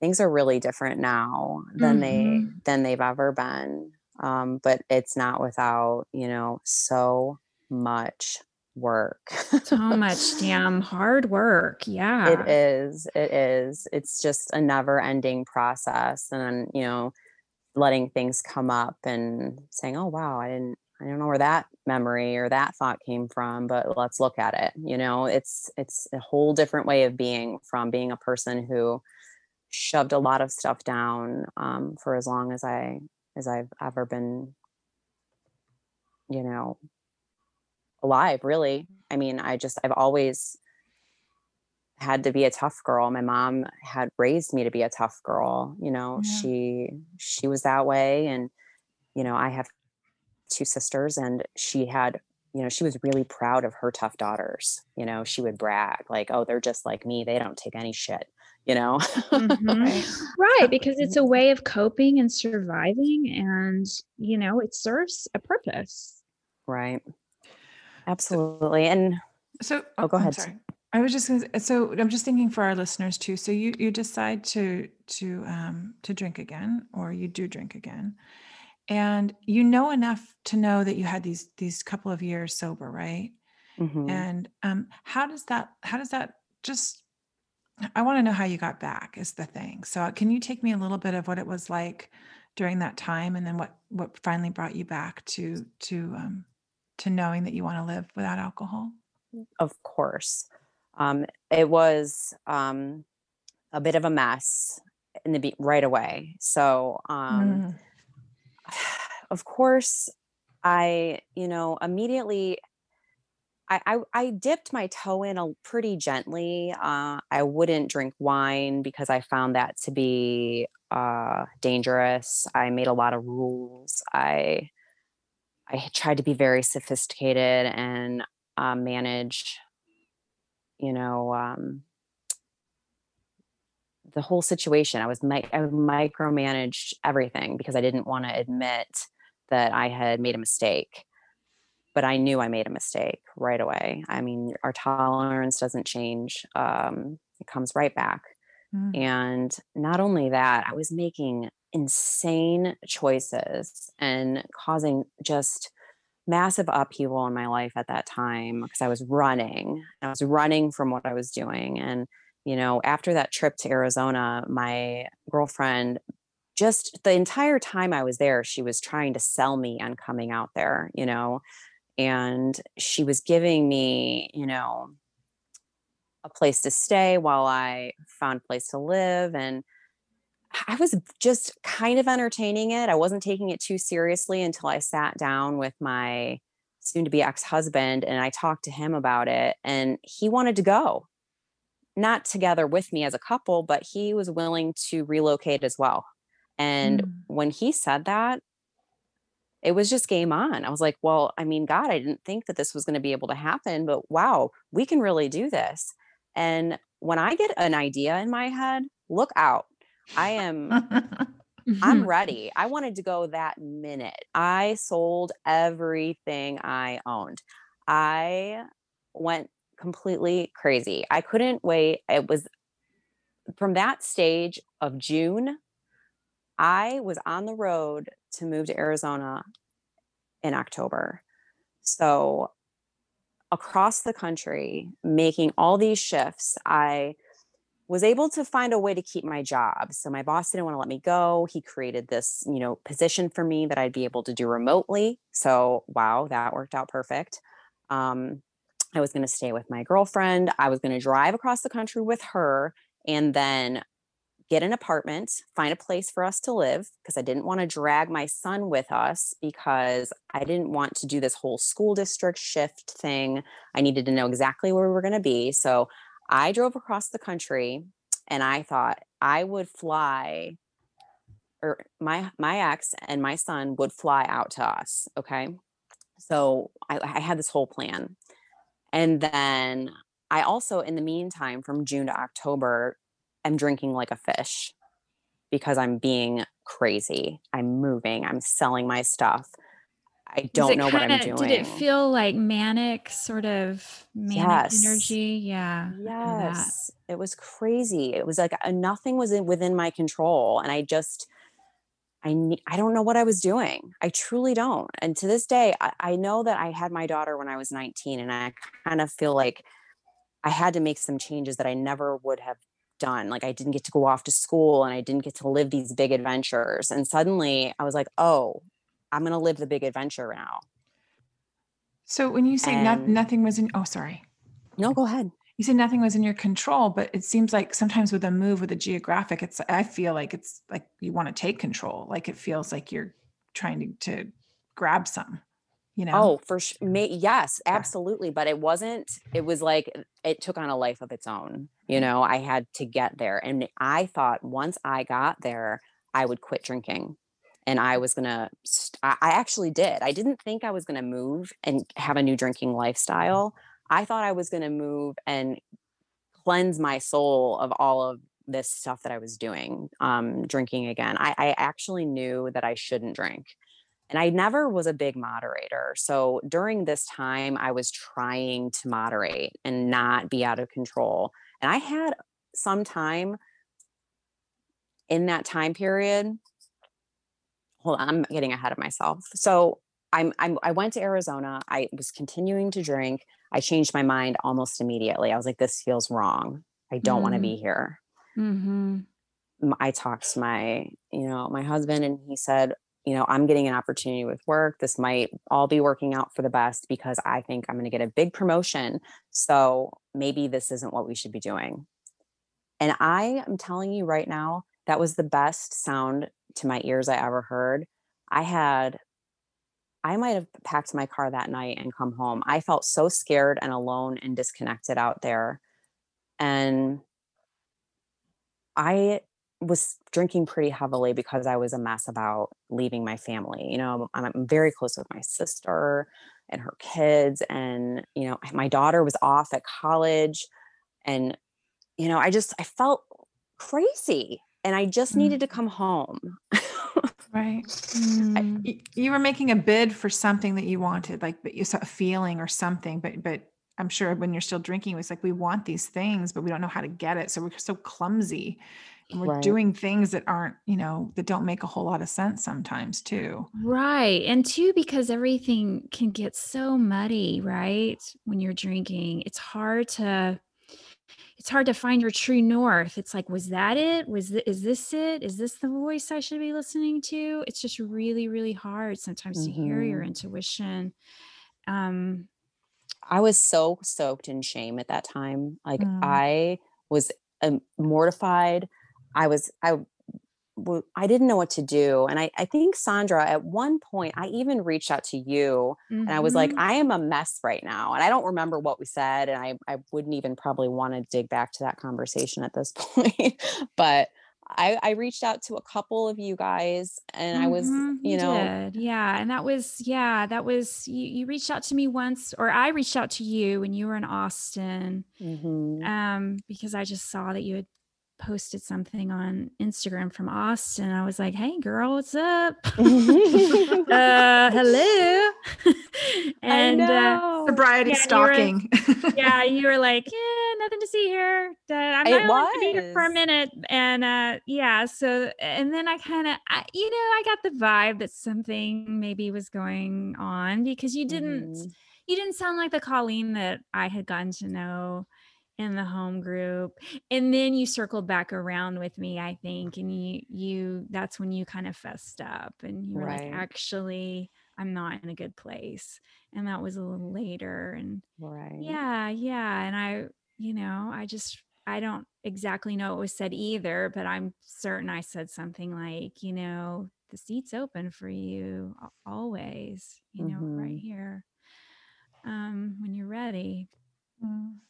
things are really different now than they Mhm. than they've ever been um, but it's not without you know so much work. So much damn hard work yeah. it is it is. It's just a never ending process and then you know letting things come up and saying oh wow i didn't i don't know where that memory or that thought came from but let's look at it. You know it's it's a whole different way of being from being a person who shoved a lot of stuff down um, for as long as i as i've ever been you know alive really. Mm-hmm. I mean i just i've always had to be a tough girl. My mom had raised me to be a tough girl you know Yeah. she she was that way. And you know i have two sisters and she had you know she was really proud of her tough daughters you know she would brag like oh they're just like me they don't take any shit you know Mhm. Right. right because it's a way of coping and surviving and you know it serves a purpose right absolutely and So, Oh, go I'm ahead. sorry. I was just gonna, so I'm just thinking for our listeners too. So you you decide to to um to drink again, or you do drink again, and you know enough to know that you had these these couple of years sober, right? mhm. And um, how does that how does that just I want to know how you got back is the thing. So uh, can you take me a little bit of what it was like during that time, and then what what finally brought you back to to um to knowing that you want to live without alcohol? of course um it was um a bit of a mess in the be- right away so um Mm. Of course i you know immediately I, I dipped my toe in a pretty gently uh i wouldn't drink wine because i found that to be uh dangerous i made a lot of rules i i tried to be very sophisticated and uh, manage you know um the whole situation. I was mi- I micromanaged everything because I didn't want to admit that I had made a mistake. But I knew I made a mistake right away. I mean, our tolerance doesn't change. Um, it comes right back. Mm. And not only that, I was making insane choices and causing just massive upheaval in my life at that time because I was running. I was running from what I was doing. And, you know, after that trip to Arizona, my girlfriend, just the entire time I was there, she was trying to sell me on coming out there, you know, and she was giving me, you know, a place to stay while I found a place to live. And, I was just kind of entertaining it. I wasn't taking it too seriously until I sat down with my soon to be ex husband and I talked to him about it. And he wanted to go, not together with me as a couple, but he was willing to relocate as well. And mm. when he said that, it was just game on. I was like, well, I mean, God, I didn't think that this was going to be able to happen, but wow, we can really do this. And when I get an idea in my head, look out I am I'm ready. I wanted to go that minute. I sold everything I owned. I went completely crazy. I couldn't wait. It was from that stage of June, I was on the road to move to Arizona in October. So across the country, making all these shifts, I was able to find a way to keep my job. So my boss didn't want to let me go. He created this, you know, position for me that I'd be able to do remotely. So wow, that worked out perfect. Um, I was going to stay with my girlfriend. I was going to drive across the country with her and then get an apartment, find a place for us to live because I didn't want to drag my son with us because I didn't want to do this whole school district shift thing. I needed to know exactly where we were going to be. So I drove across the country and I thought I would fly or my my ex and my son would fly out to us. Okay. So I, I had this whole plan. And then I also, in the meantime, from June to October, am drinking like a fish because I'm being crazy. I'm moving, I'm selling my stuff. I don't know kinda, what I'm doing. Did it feel like manic, sort of manic yes. energy? Yeah. Yes. It was crazy. It was like uh, nothing was in, within my control. And I just, I, I don't know what I was doing. I truly don't. And to this day, I, I know that I had my daughter when I was 19, and I kind of feel like I had to make some changes that I never would have done. Like I didn't get to go off to school and I didn't get to live these big adventures. And suddenly I was like, oh, I'm going to live the big adventure now. So when you say and, not, nothing was in, oh, sorry. No, go ahead. You said nothing was in your control, but it seems like sometimes with a move with a geographic, it's, I feel like it's like you want to take control. Like it feels like you're trying to, to grab some, you know? Oh, for sure. Yes, absolutely. Yeah. But it wasn't, it was like, it took on a life of its own. You mm. know, I had to get there. And I thought once I got there, I would quit drinking and I was gonna. I actually did. I didn't think I was gonna move and have a new drinking lifestyle. I thought I was gonna move and cleanse my soul of all of this stuff that I was doing, um, drinking again. I, I actually knew that I shouldn't drink. And I never was a big moderator. So during this time, I was trying to moderate and not be out of control. And I had some time in that time period hold on, I'm getting ahead of myself. So I'm, I'm I went to Arizona. I was continuing to drink. I changed my mind almost immediately. I was like, this feels wrong. I don't mm-hmm. want to be here. Mm-hmm. I talked to my, you know, my husband, and he said, you know, I'm getting an opportunity with work. This might all be working out for the best because I think I'm going to get a big promotion. So maybe this isn't what we should be doing. And I am telling you right now, that was the best sound to my ears I ever heard. I had, I might have packed my car that night and come home. I felt so scared and alone and disconnected out there. And I was drinking pretty heavily because I was a mess about leaving my family. You know, I'm, very close with my sister and her kids. And, you know, my daughter was off at college. And, you know, I just, I felt crazy and I just Mm. needed to come home. Right. Mm. y- you were making a bid for something that you wanted, like but you saw a feeling or something, but but I'm sure when you're still drinking, it was like we want these things, but we don't know how to get it. So we're so clumsy. And we're Right. doing things that aren't, you know, that don't make a whole lot of sense sometimes too. Right. And two, because everything can get so muddy, right? When you're drinking, it's hard to it's hard to find your true north. It's like, was that it? Was th- is this it? Is this the voice I should be listening to? It's just really, really hard sometimes to hear your Mhm. intuition. Um, I was so soaked in shame at that time. Like Mm. I was um, mortified. I was I I didn't know what to do. And I, I think Sondra, at one point, I even reached out to you and I was like, mhm. I am a mess right now. And I don't remember what we said. And I, I wouldn't even probably want to dig back to that conversation at this point. but I, I reached out to a couple of you guys and I was, Mhm, you know, did. yeah. And that was, yeah, that was, you, you reached out to me once, or I reached out to you when you were in Austin. mhm, um, because I just saw that you had posted something on Instagram from Austin. I was like, "Hey, girl, what's up? uh, hello." and uh. Sobriety Yeah, you were- stalking. yeah, you were like, "Yeah, nothing to see here. Uh, I'm not going to be here for a minute." And uh, yeah, so and then I kind of, you know, I got the vibe that something maybe was going on because you didn't Mhm. you didn't sound like the Colleen that I had gotten to know in the home group. And then you circled back around with me, I think, and you you that's when you kind of fessed up and you were like, actually, I'm not in a good place. And that was a little later. And Right. yeah, yeah. And I, you know, I just I don't exactly know what was said either, but I'm certain I said something like, you know, the seat's open for you always, you know, right Mhm. here. Um, when you're ready. Mm.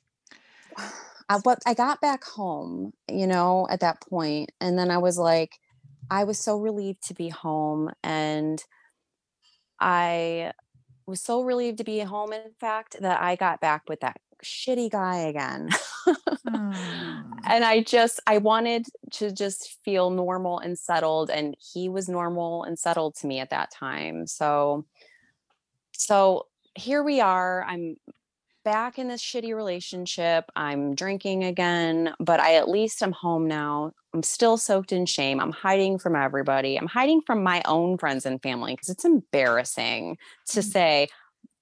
I, but I got back home, you know, at that point, and then I was like, I was so relieved to be home, and I was so relieved to be home. In fact, that I got back with that shitty guy again. Mm. and I just I wanted to just feel normal and settled and he was normal and settled to me at that time. So so here we are. I'm back in this shitty relationship. I'm drinking again, but I at least I'm home now. I'm still soaked in shame. I'm hiding from everybody. I'm hiding from my own friends and family because it's embarrassing to Mm. say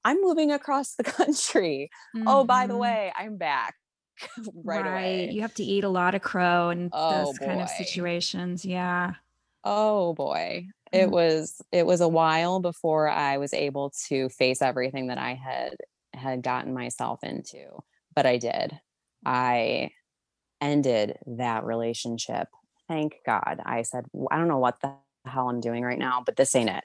I'm moving across the country. Oh, by the Mhm. way, I'm back right, away. You have to eat a lot of crow and Oh, those kind of situations. Yeah. Oh boy. It Mm. was it was a while before I was able to face everything that I had had gotten myself into, but I did. I ended that relationship. Thank God. I said, I don't know what the hell I'm doing right now, but this ain't it.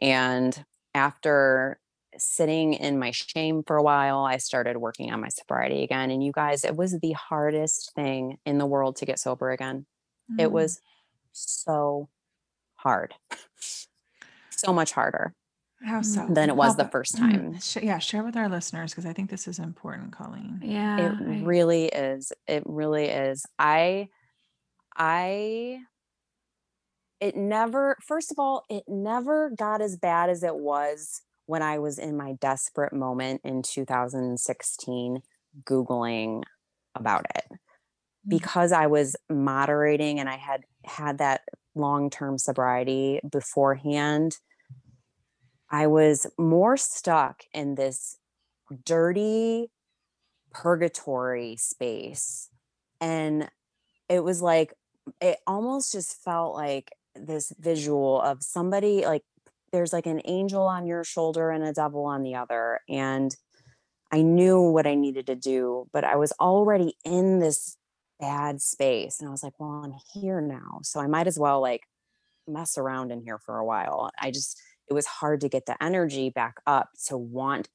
And after sitting in my shame for a while, I started working on my sobriety again. And you guys, it was the hardest thing in the world to get sober again. It Mm. was so hard. so much harder How so? than it was How the first mm, time. sh- yeah, share with our listeners because I think this is important, Colleen. Yeah. it I- really is. It really is. I I it never first of all, it never got as bad as it was when I was in my desperate moment in 2016 googling about it. because I was moderating and I had had that long term sobriety beforehand, I was more stuck in this dirty purgatory space. And it was like, it almost just felt like this visual of somebody like there's like an angel on your shoulder and a devil on the other. And I knew what I needed to do, but I was already in this bad space. And I was like, well, I'm here now. So I might as well like mess around in here for a while. I just, it was hard to get the energy back up to want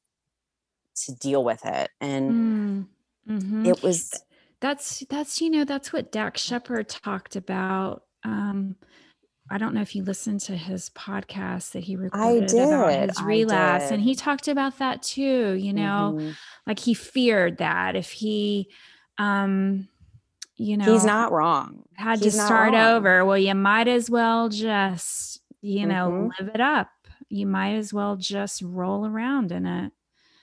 to deal with it. And Mm, mhm. it was, That's that's you know that's what Dax Shepard talked about. Um, I don't know if you listened to his podcast that he recorded about his relapse, and he talked about that too. You know, Mhm. like he feared that if he um you know he's not wrong. had He's to start over. Well, you might as well just, you know, Mhm. live it up. You might as well just roll around in it.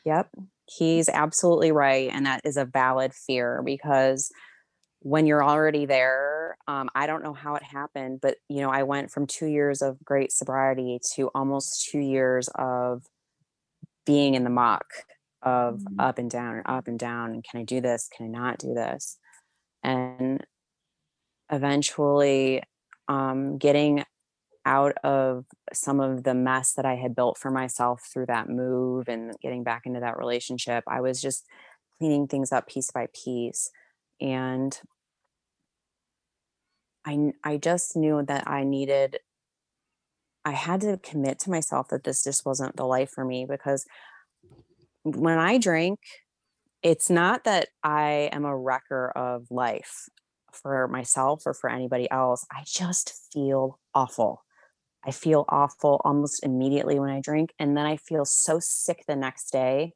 Yep. He's absolutely right. And that is a valid fear because when you're already there, um, I don't know how it happened, but you know, I went from two years of great sobriety to almost two years of being in the muck of Mhm. up and down and up and down. And can I do this? Can I not do this? And eventually um, getting out of some of the mess that I had built for myself through that move and getting back into that relationship, I was just cleaning things up piece by piece. And I, I just knew that I needed, I had to commit to myself that this just wasn't the life for me because when I drink, it's not that I am a wrecker of life for myself or for anybody else. I just feel awful. I feel awful almost immediately when I drink. And then I feel so sick the next day.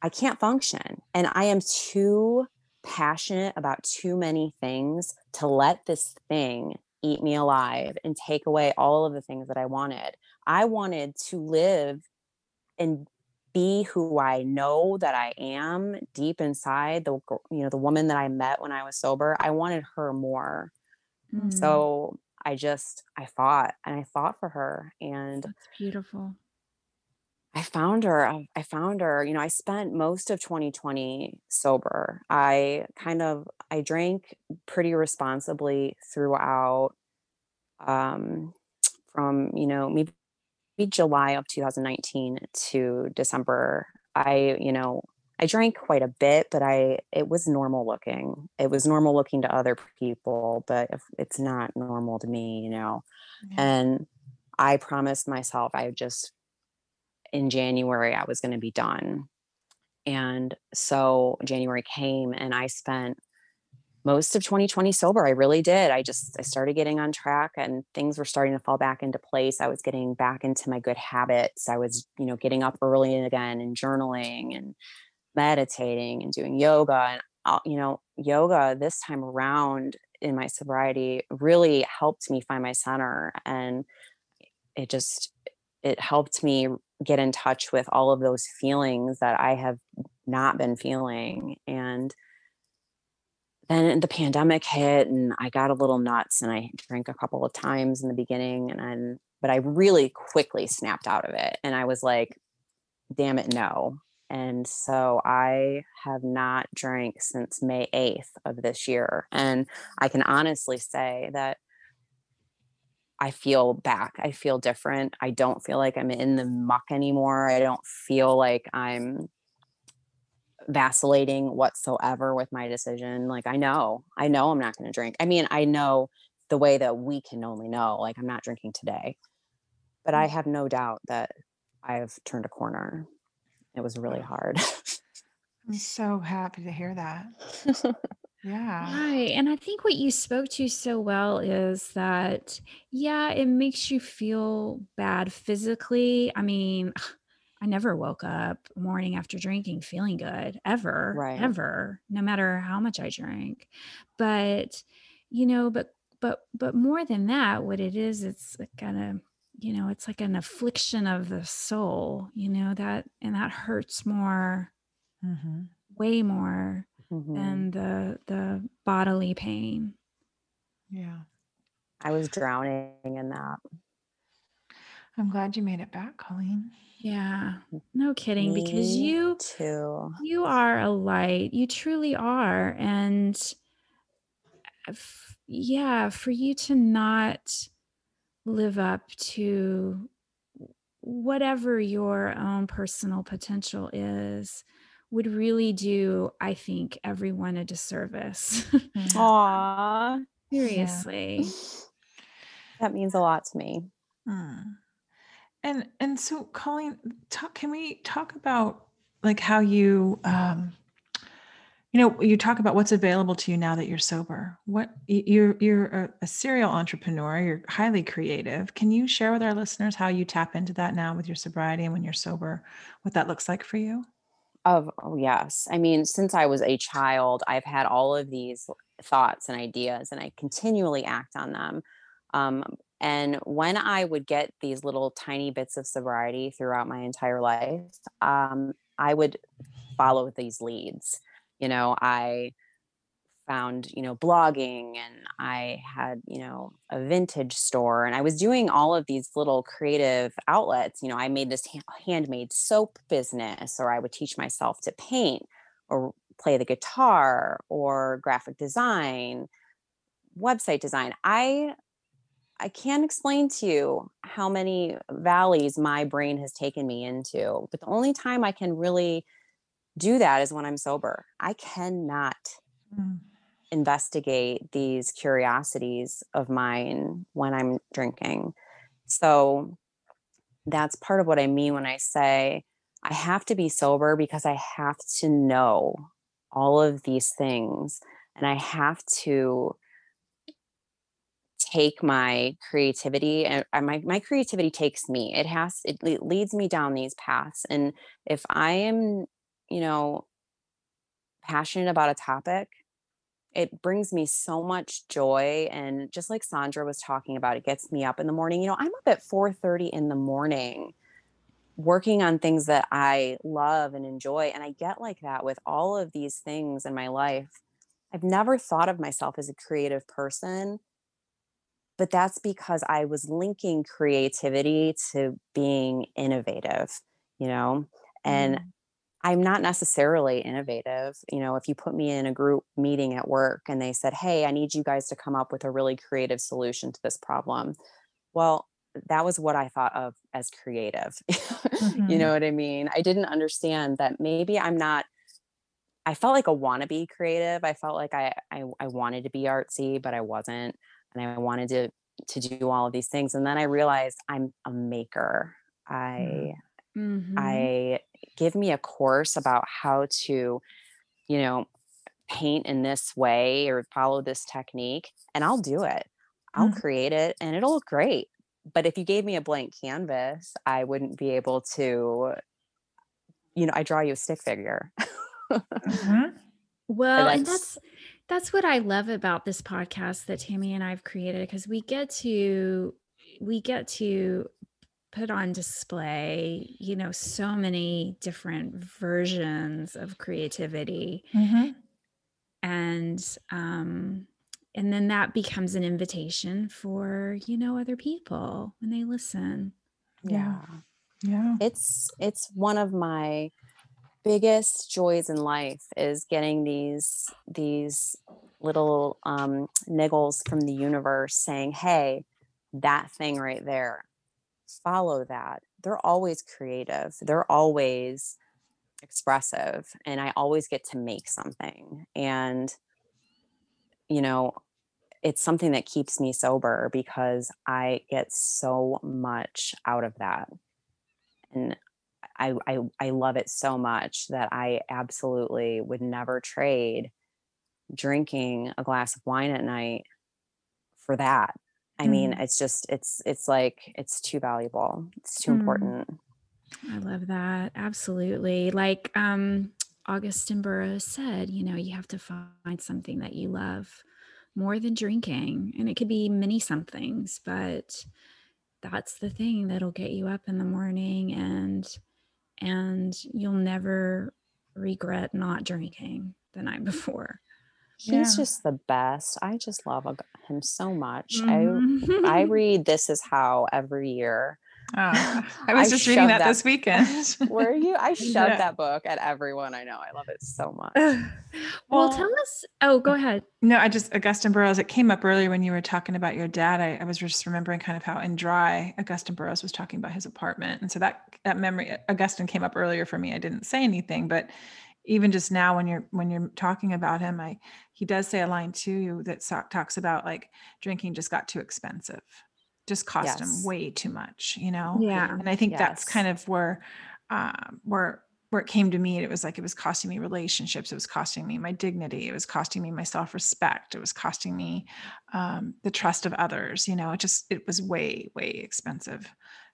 I can't function. And I am too passionate about too many things to let this thing eat me alive and take away all of the things that I wanted. I wanted to live and be who I know that I am deep inside the you know the woman that I met when I was sober. I wanted her more. Mm, So I just I fought and I fought for her and that's beautiful. I found her. I I found her. You know, I spent most of 2020 sober. I kind of I drank pretty responsibly throughout um from, you know, maybe July of 2019 to December. I, you know, I drank quite a bit, but I it was normal looking. It was normal looking to other people, but it's not normal to me, you know. Yeah. And I promised myself I would just in January I was going to be done. And so January came and I spent most of 2020 sober. I really did. I just I started getting on track and things were starting to fall back into place. I was getting back into my good habits. I was, you know, getting up early again and journaling and meditating and doing yoga and you know, yoga this time around in my sobriety really helped me find my center and it just it helped me get in touch with all of those feelings that I have not been feeling. And then the pandemic hit and I got a little nuts and I drank a couple of times in the beginning and then but I really quickly snapped out of it and I was like damn it no. And so I have not drank since May 8th of this year and I can honestly say that I feel back. I feel different. I don't feel like I'm in the muck anymore. I don't feel like I'm vacillating whatsoever with my decision. Like I know, I know I'm not going to drink. I mean, I know the way that we can only know, like I'm not drinking today. But I mm. have no doubt that I've turned a corner. It was really hard. I'm so happy to hear that. Yeah. Right. And I think what you spoke to so well is that, yeah, it makes you feel bad physically. I mean, I never woke up morning after drinking feeling good ever, Right. ever, no matter how much I drank. But, you know, but, but, but more than that, what it is, it's kind of, you know, it's like an affliction of the soul, you know, that, and that hurts more, hmm way more Mhm. than the the bodily pain. Yeah. I was drowning in that. I'm glad you made it back, Colleen. Yeah. No kidding because you too. you are a light. You truly are and f- yeah, for you to not live up to whatever your own personal potential is would really do I think everyone a disservice. Aw. Seriously. That means a lot to me. Mm. And and so Colleen, talk can we talk about like how you um you know you talk about what's available to you now that you're sober. What you're you're a, serial entrepreneur, you're highly creative. Can you share with our listeners how you tap into that now with your sobriety and when you're sober, what that looks like for you? Of oh yes. I mean, since I was a child, I've had all of these thoughts and ideas and I continually act on them. Um, and when I would get these little tiny bits of sobriety throughout my entire life, um, I would follow these leads. You know, I found, you know, blogging and I had, you know, a vintage store and I was doing all of these little creative outlets. You know, I made this handmade soap business or I would teach myself to paint or play the guitar or graphic design, website design. I I can't explain to you how many valleys my brain has taken me into, but the only time I can really do that is when I'm sober. I cannot mm. investigate these curiosities of mine when I'm drinking. So that's part of what I mean when I say I have to be sober because I have to know all of these things and I have to take my creativity and my my creativity takes me it has it leads me down these paths and if i am you know passionate about a topic it brings me so much joy and just like sondra was talking about it gets me up in the morning you know i'm up at 4:30 in the morning working on things that i love and enjoy and i get like that with all of these things in my life i've never thought of myself as a creative person but that's because I was linking creativity to being innovative, you know, and mm. I'm not necessarily innovative. You know, if you put me in a group meeting at work and they said, Hey, I need you guys to come up with a really creative solution to this problem. Well, that was what I thought of as creative. Mm-hmm. you know what I mean? I didn't understand that maybe I'm not I felt like a wannabe creative. I felt like I, I I wanted to be artsy, but I wasn't and I wanted to to do all of these things. And then I realized I'm a maker. I mm-hmm. I give me a course about how to, you know, paint in this way or follow this technique, and I'll do it. I'll mm-hmm. create it and it'll look great. But if you gave me a blank canvas, I wouldn't be able to, you know, I draw you a stick figure. mm-hmm. Well, and that's, and that's that's what I love about this podcast that Tammi and I've created because we get to we get to put on display, you know, so many different versions of creativity. Mm-hmm. And um and then that becomes an invitation for, you know, other people when they listen. Yeah. Yeah. It's it's one of my biggest joys in life is getting these these little um, niggles from the universe saying hey that thing right there follow that they're always creative they're always expressive and i always get to make something and you know it's something that keeps me sober because i get so much out of that and I, I I love it so much that I absolutely would never trade drinking a glass of wine at night for that. I mm. mean, it's just it's it's like it's too valuable. It's too mm. important. I love that. Absolutely. Like um Augusten Burroughs said, you know, you have to find something that you love more than drinking. And it could be many somethings, but that's the thing that'll get you up in the morning and and you'll never regret not drinking the night before. He's yeah. just the best. I just love him so much. Mm-hmm. I I read This Is How every year. Oh, I was I just reading that, that, this weekend. were you? I shoved yeah. that book at everyone I know. I love it so much. well, well, tell us. Oh, go ahead. No, I just Augusten Burroughs. It came up earlier when you were talking about your dad. I, I was just remembering kind of how in Dry, Augusten Burroughs was talking about his apartment, and so that that memory, Augusten came up earlier for me. I didn't say anything, but even just now when you're when you're talking about him, I he does say a line too that talks about like drinking just got too expensive just cost yes. him way too much, you know? Yeah. And I think yes. that's kind of where, um, where, where it came to me, it was like it was costing me relationships. It was costing me my dignity. It was costing me my self respect. It was costing me um, the trust of others. You know, it just it was way way expensive.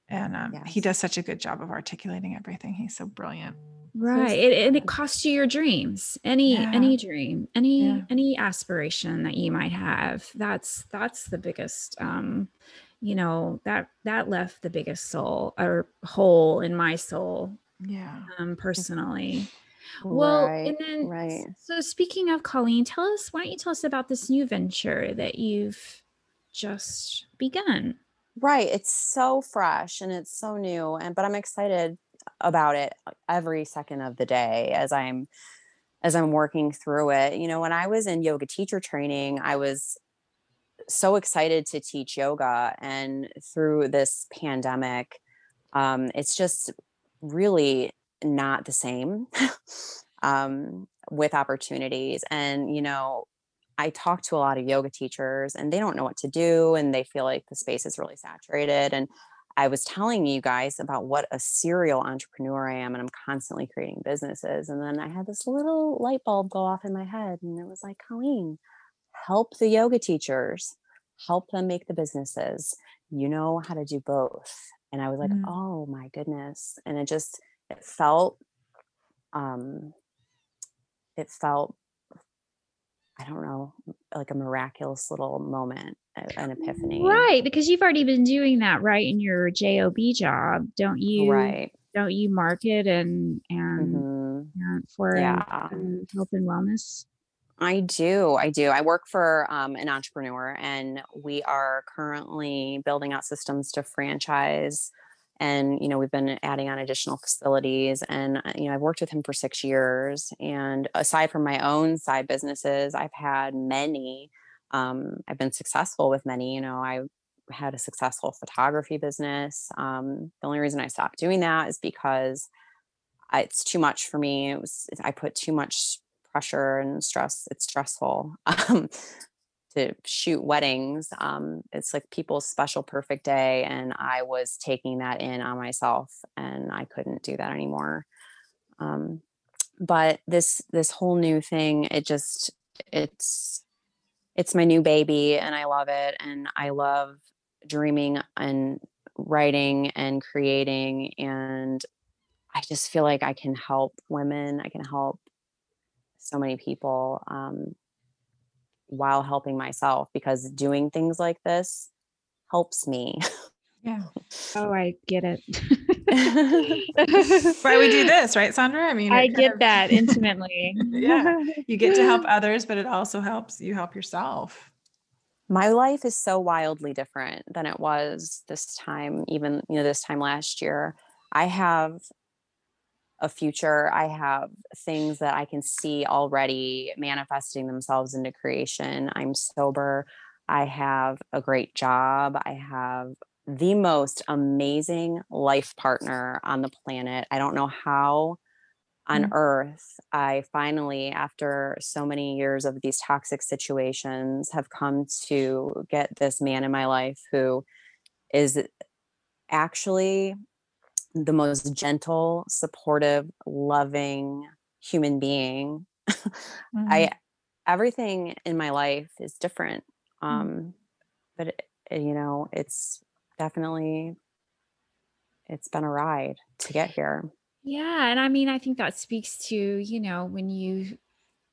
And um, yes. he does such a good job of articulating everything. He's so brilliant. Right. It, and it costs you your dreams. Any Yeah. any dream, any Yeah. any aspiration that you might have. That's that's the biggest um you know, that that left the biggest soul or hole in my soul Yeah. um personally. Well, right, and then right. so speaking of Colleen, tell us why don't you tell us about this new venture that you've just begun? Right. It's so fresh and it's so new. And but I'm excited about it every second of the day as I'm as I'm working through it. You know, when I was in yoga teacher training, I was so excited to teach yoga. And through this pandemic, um, it's just really not the same um, with opportunities. And, you know, I talk to a lot of yoga teachers and they don't know what to do and they feel like the space is really saturated. And I was telling you guys about what a serial entrepreneur I am and I'm constantly creating businesses. And then I had this little light bulb go off in my head and it was like, Colleen, help the yoga teachers, help them make the businesses. You know how to do both. And I was like, Mm. oh my goodness. And it just, it felt, um, it felt I don't know, like a miraculous little moment, an epiphany. Right, because you've already been doing that right in your job job, don't you? Right. Don't you market and and Mhm. for Yeah. uh, health and wellness? I do. I do. I work for um, an entrepreneur, and we are currently building out systems to franchise. And you know, we've been adding on additional facilities, and uh, you know, I've worked with him for six years. And aside from my own side businesses, I've had many. Um, I've been successful with many. You know, I had a successful photography business. Um, the only reason I stopped doing that is because it's too much for me. It was I put too much pressure and stress. It's stressful um, to shoot weddings. Um, it's like people's special perfect day, and I was taking that in on myself, and I couldn't do that anymore. Um, but this this whole new thing, it just it's it's my new baby, and I love it, and I love dreaming and writing and creating and I just feel like I can help women. I can help so many people um, while helping myself because doing things like this helps me. Yeah. Oh, I get it. Why we do this, right, Sondra? I mean, I get of- that intimately. Yeah. You get to help others, but it also helps you help yourself. My life is so wildly different than it was this time, even you know this time last year. I have a future. I have things that I can see already manifesting themselves into creation. I'm sober. I have a great job. I have the most amazing life partner on the planet. I don't know how on Mm. earth I finally, after so many years of these toxic situations, have come to get this man in my life who is actually the most gentle, supportive, loving human being. Mm-hmm. I everything in my life is different. Mm. Um but it, you know, it's definitely it's been a ride to get here. Yeah, and I mean, I think that speaks to, you know, when you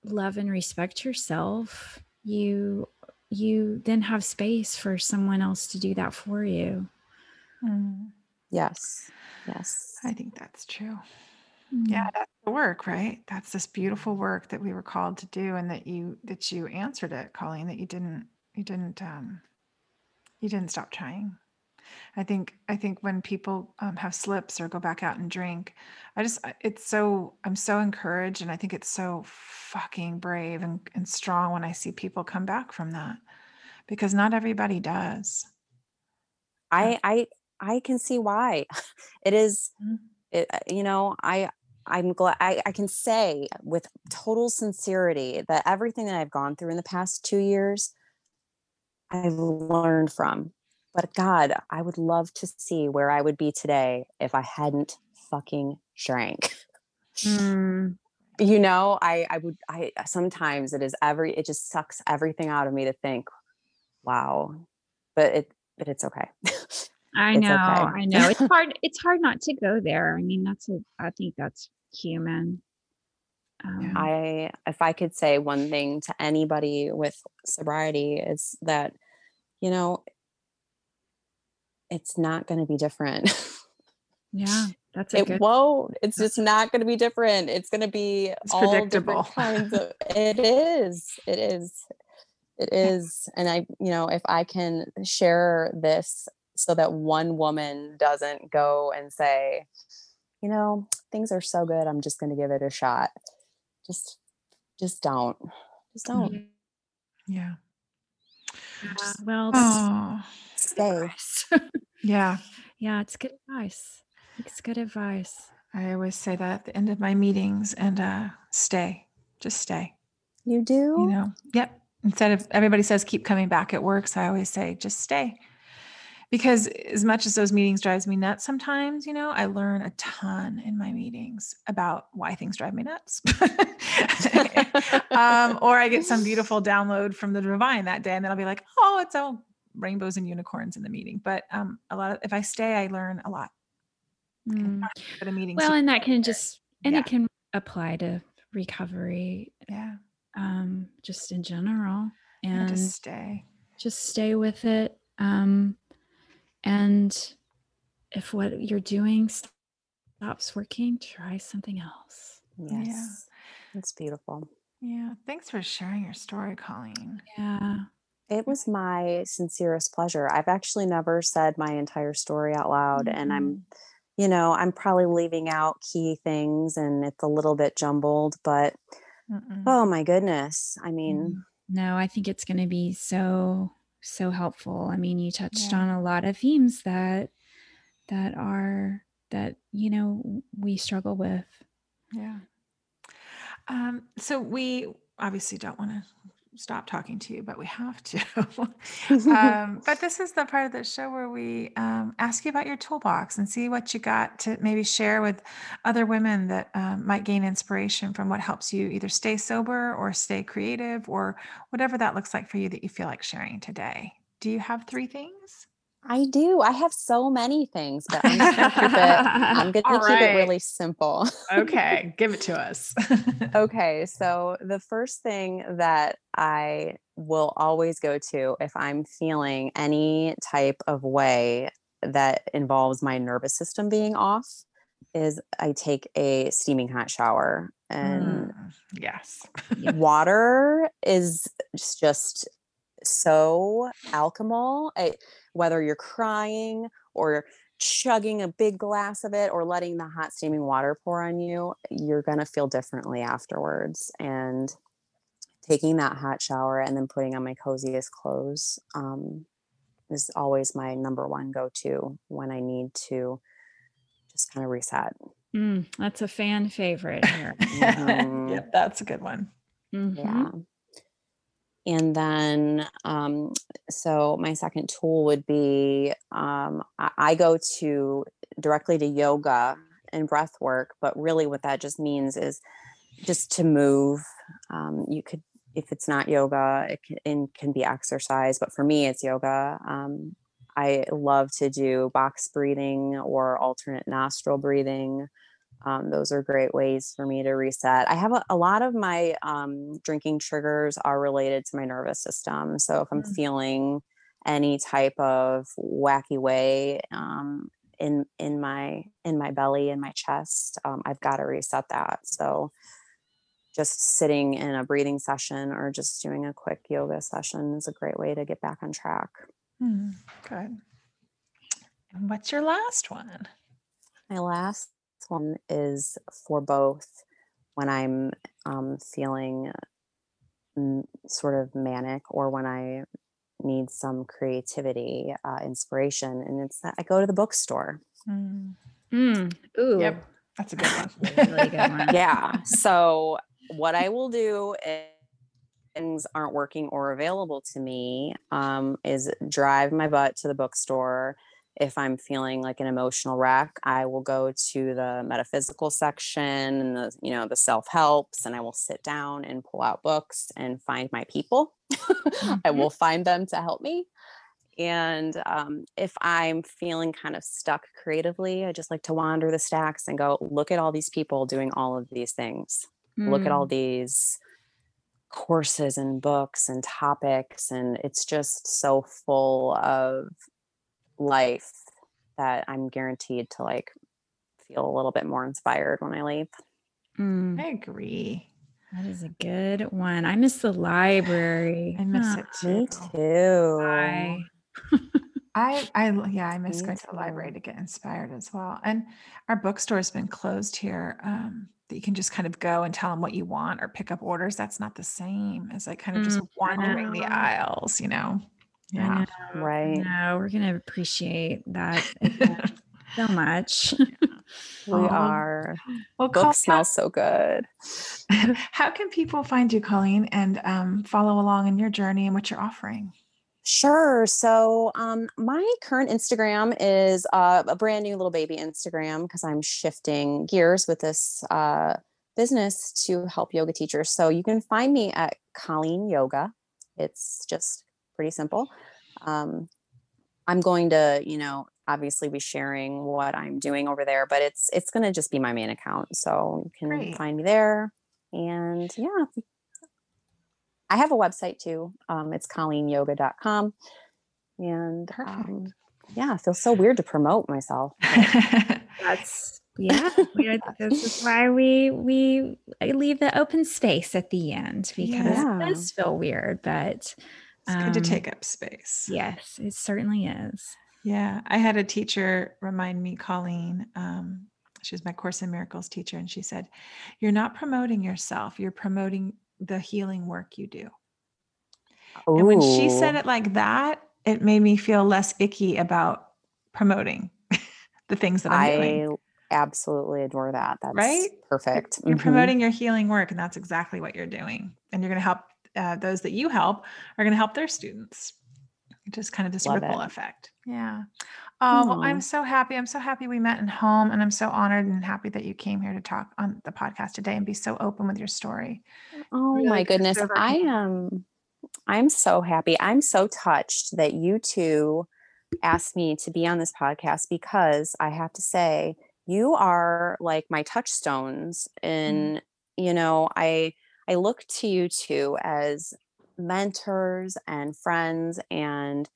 love and respect yourself, you you then have space for someone else to do that for you. Mm. Yes. Yes. I think that's true. Mm. Yeah, that's the work, right? That's this beautiful work that we were called to do, and that you that you answered it, Colleen. That you didn't you didn't um, you didn't stop trying. I think I think when people um, have slips or go back out and drink, I just it's so I'm so encouraged, and I think it's so fucking brave and, and strong when I see people come back from that, because not everybody does. I I I can see why. It is Mhm. it uh, you know, I I'm glad I, I can say with total sincerity that everything that I've gone through in the past two years, I've learned from. But God, I would love to see where I would be today if I hadn't fucking drank. Mm. You know, I I would I sometimes it is every it just sucks everything out of me to think, wow. But it but it's okay. I know, okay. I know. It's hard. It's hard not to go there. I mean, that's a. I think that's human. Um, I if I could say one thing to anybody with sobriety is that you know it's not going to be different. yeah, that's a it good. won't. It's just not going to be different. It's going to be It's all predictable. kinds of. It is. It is. It is. And I, you know, if I can share this so that one woman doesn't go and say, you know, things are so good. I'm just going to give it a shot. Just, just don't. Just don't Yeah. Yeah, well, Oh, stay. yeah. yeah, it's good advice. It's good advice. I always say that at the end of my meetings and uh stay. Just stay. You do. You know. Yep. Instead of everybody says keep coming back at work, so I always say just stay. Because as much as those meetings drives me nuts sometimes, you know, I learn a ton in my meetings about why things drive me nuts. um, or I get some beautiful download from the divine that day, and then I'll be like, oh, it's all rainbows and unicorns in the meeting. But um, a lot of if I stay, I learn a lot. Mm. For the meetings, Well, and that can just and Yeah. it can apply to recovery, yeah, um, just in general, yeah, and just stay. just stay with it. Um, and if what you're doing stops working, try something else. Yes. It's beautiful. Yeah, thanks for sharing your story, Colleen. Yeah. It was my sincerest pleasure. I've actually never said my entire story out loud, and I'm, mm-hmm. you know, I'm probably leaving out key things and it's a little bit jumbled, but Mm-mm. oh my goodness. I mean, mm. No, I think it's going to be so so helpful. I mean, you touched Yeah. on a lot of themes that that are that you know we struggle with. Yeah. Um, so we obviously don't want to stop talking to you, but we have to. um, but this is the part of the show where we um, ask you about your toolbox and see what you got to maybe share with other women that um, might gain inspiration from what helps you either stay sober or stay creative or whatever that looks like for you that you feel like sharing today. Do you have three things? I do. I have so many things, but I'm gonna keep it. I'm gonna keep it really simple. Okay, give it to us. okay, so the first thing that I will always go to if I'm feeling any type of way that involves my nervous system being off is I take a steaming hot shower. And Mm, yes. water is just so alchemical. I, whether you're crying or chugging a big glass of it or letting the hot steaming water pour on you, you're going to feel differently afterwards. And taking that hot shower and then putting on my coziest clothes um, is always my number one go to when I need to just kind of reset. Mm, that's a fan favorite here. Mhm. yep, that's a good one. Mhm. Yeah. And then, um, so my second tool would be um, I, I go to directly to yoga and breath work, but really what that just means is just to move. Um, you could, if it's not yoga, it can, it can be exercise, but for me, it's yoga. Um, I love to do box breathing or alternate nostril breathing. Um, those are great ways for me to reset. I have a, a lot of my um, drinking triggers are related to my nervous system. So if I'm Mm. feeling any type of wacky way um, in in my in my belly in my chest, um, I've got to reset that. So just sitting in a breathing session or just doing a quick yoga session is a great way to get back on track. Hmm, good. And what's your last one? My last one is for both when I'm um, feeling mm, sort of manic or when I need some creativity, uh, inspiration. And it's that I go to the bookstore. Hmm, Mm, ooh. Yep, that's a good one. Really good one. Yeah. so what I will do if things aren't working or available to me um, is drive my butt to the bookstore. If I'm feeling like an emotional wreck, I will go to the metaphysical section and the you know the self helps, and I will sit down and pull out books and find my people. I Mhm. will find them to help me. And um, if I'm feeling kind of stuck creatively, I just like to wander the stacks and go, look at all these people doing all of these things. Look at all Mm. these courses and books and topics. And it's just so full of life that I'm guaranteed to like feel a little bit more inspired when I leave. Mm, I agree. that is a good one. I miss the library. I miss Huh. it Me too. I, I, yeah, I miss Me going to the library to get inspired as well. And our bookstore's been closed here. Um, that you can just kind of go and tell them what you want or pick up orders. That's not the same as like kind of just Mm, wandering the aisles, you know? I Yeah. know. Right. No, we're gonna appreciate that so much. We Aw. are. well, Book smells so good. how, how can people find you, Colleen, and um, follow along in your journey and what you're offering? Sure. So, um, my current Instagram is uh, a brand new little baby Instagram because I'm shifting gears with this uh, business to help yoga teachers. So, you can find me at Colleen Yoga. It's just pretty simple. Um, I'm going to, you know, obviously be sharing what I'm doing over there, but it's it's going to just be my main account. So you can Great. find me there. And yeah, I have a website too. Um, it's colleenyoga.com. And Perfect. um, yeah, it feels so weird to promote myself. That's yeah. we are- this is why we we I leave the open space at the end because Yeah. it does feel weird, but It's good to Um, take up space. yes, it certainly is. Yeah, I had a teacher remind me, Colleen. Um, she was my Course in Miracles teacher, and she said, "You're not promoting yourself; you're promoting the healing work you do." And when she said it like that, it made me feel less icky about promoting the things that I'm doing. I absolutely adore that. That's Right? perfect. You're Mhm. promoting your healing work, and that's exactly what you're doing. And you're going to help uh, those that you help are going to help their students. Just kind of this Love ripple it. effect. Yeah. Oh, well, I'm so happy. I'm so happy we met in home, and I'm so honored and happy that you came here to talk on the podcast today and be so open with your story. Oh Really my goodness. I am I'm so happy. I'm so touched that you two asked me to be on this podcast because I have to say you are like my touchstones and you know, I I look to you two as mentors and friends and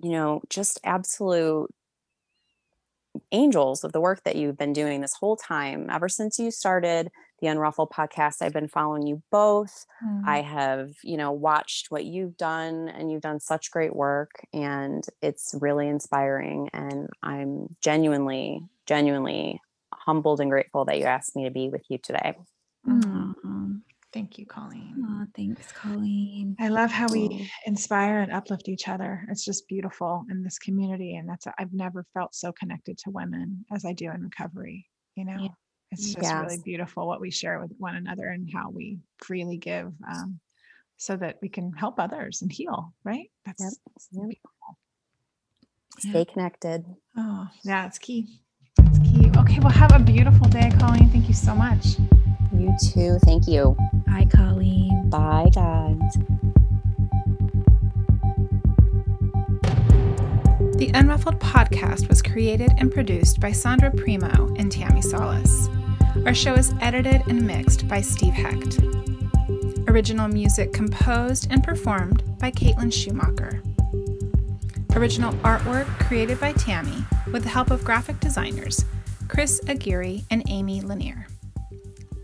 you know, just absolute angels of the work that you've been doing this whole time. Ever since you started the unruffled podcast i've been following you both. Mm. i have you know watched what you've done and you've done such great work and it's really inspiring and i'm genuinely genuinely humbled and grateful that you asked me to be with you today Mm. Thank you, Colleen. Aw, thanks, Colleen. I love how we inspire and uplift each other. It's just beautiful in this community. And that's, I've never felt so connected to women as I do in recovery. You know, it's just really beautiful what we share with one another and how we freely give um, so that we can help others and heal, right? That's Yep. Yep. beautiful. stay connected Oh, yeah, it's key. It's key. Okay, well, have a beautiful day, Colleen. Thank you so much. You too thank you Hi, Colleen. bye guys The Unruffled podcast was created and produced by Sondra Primeaux and Tammi Salas. Our show is edited and mixed by Steve Hecht. Original music composed and performed by Caitlin Schumacher. Original artwork created by Tammi with the help of graphic designers Chris Aguirre and Amy Lanier.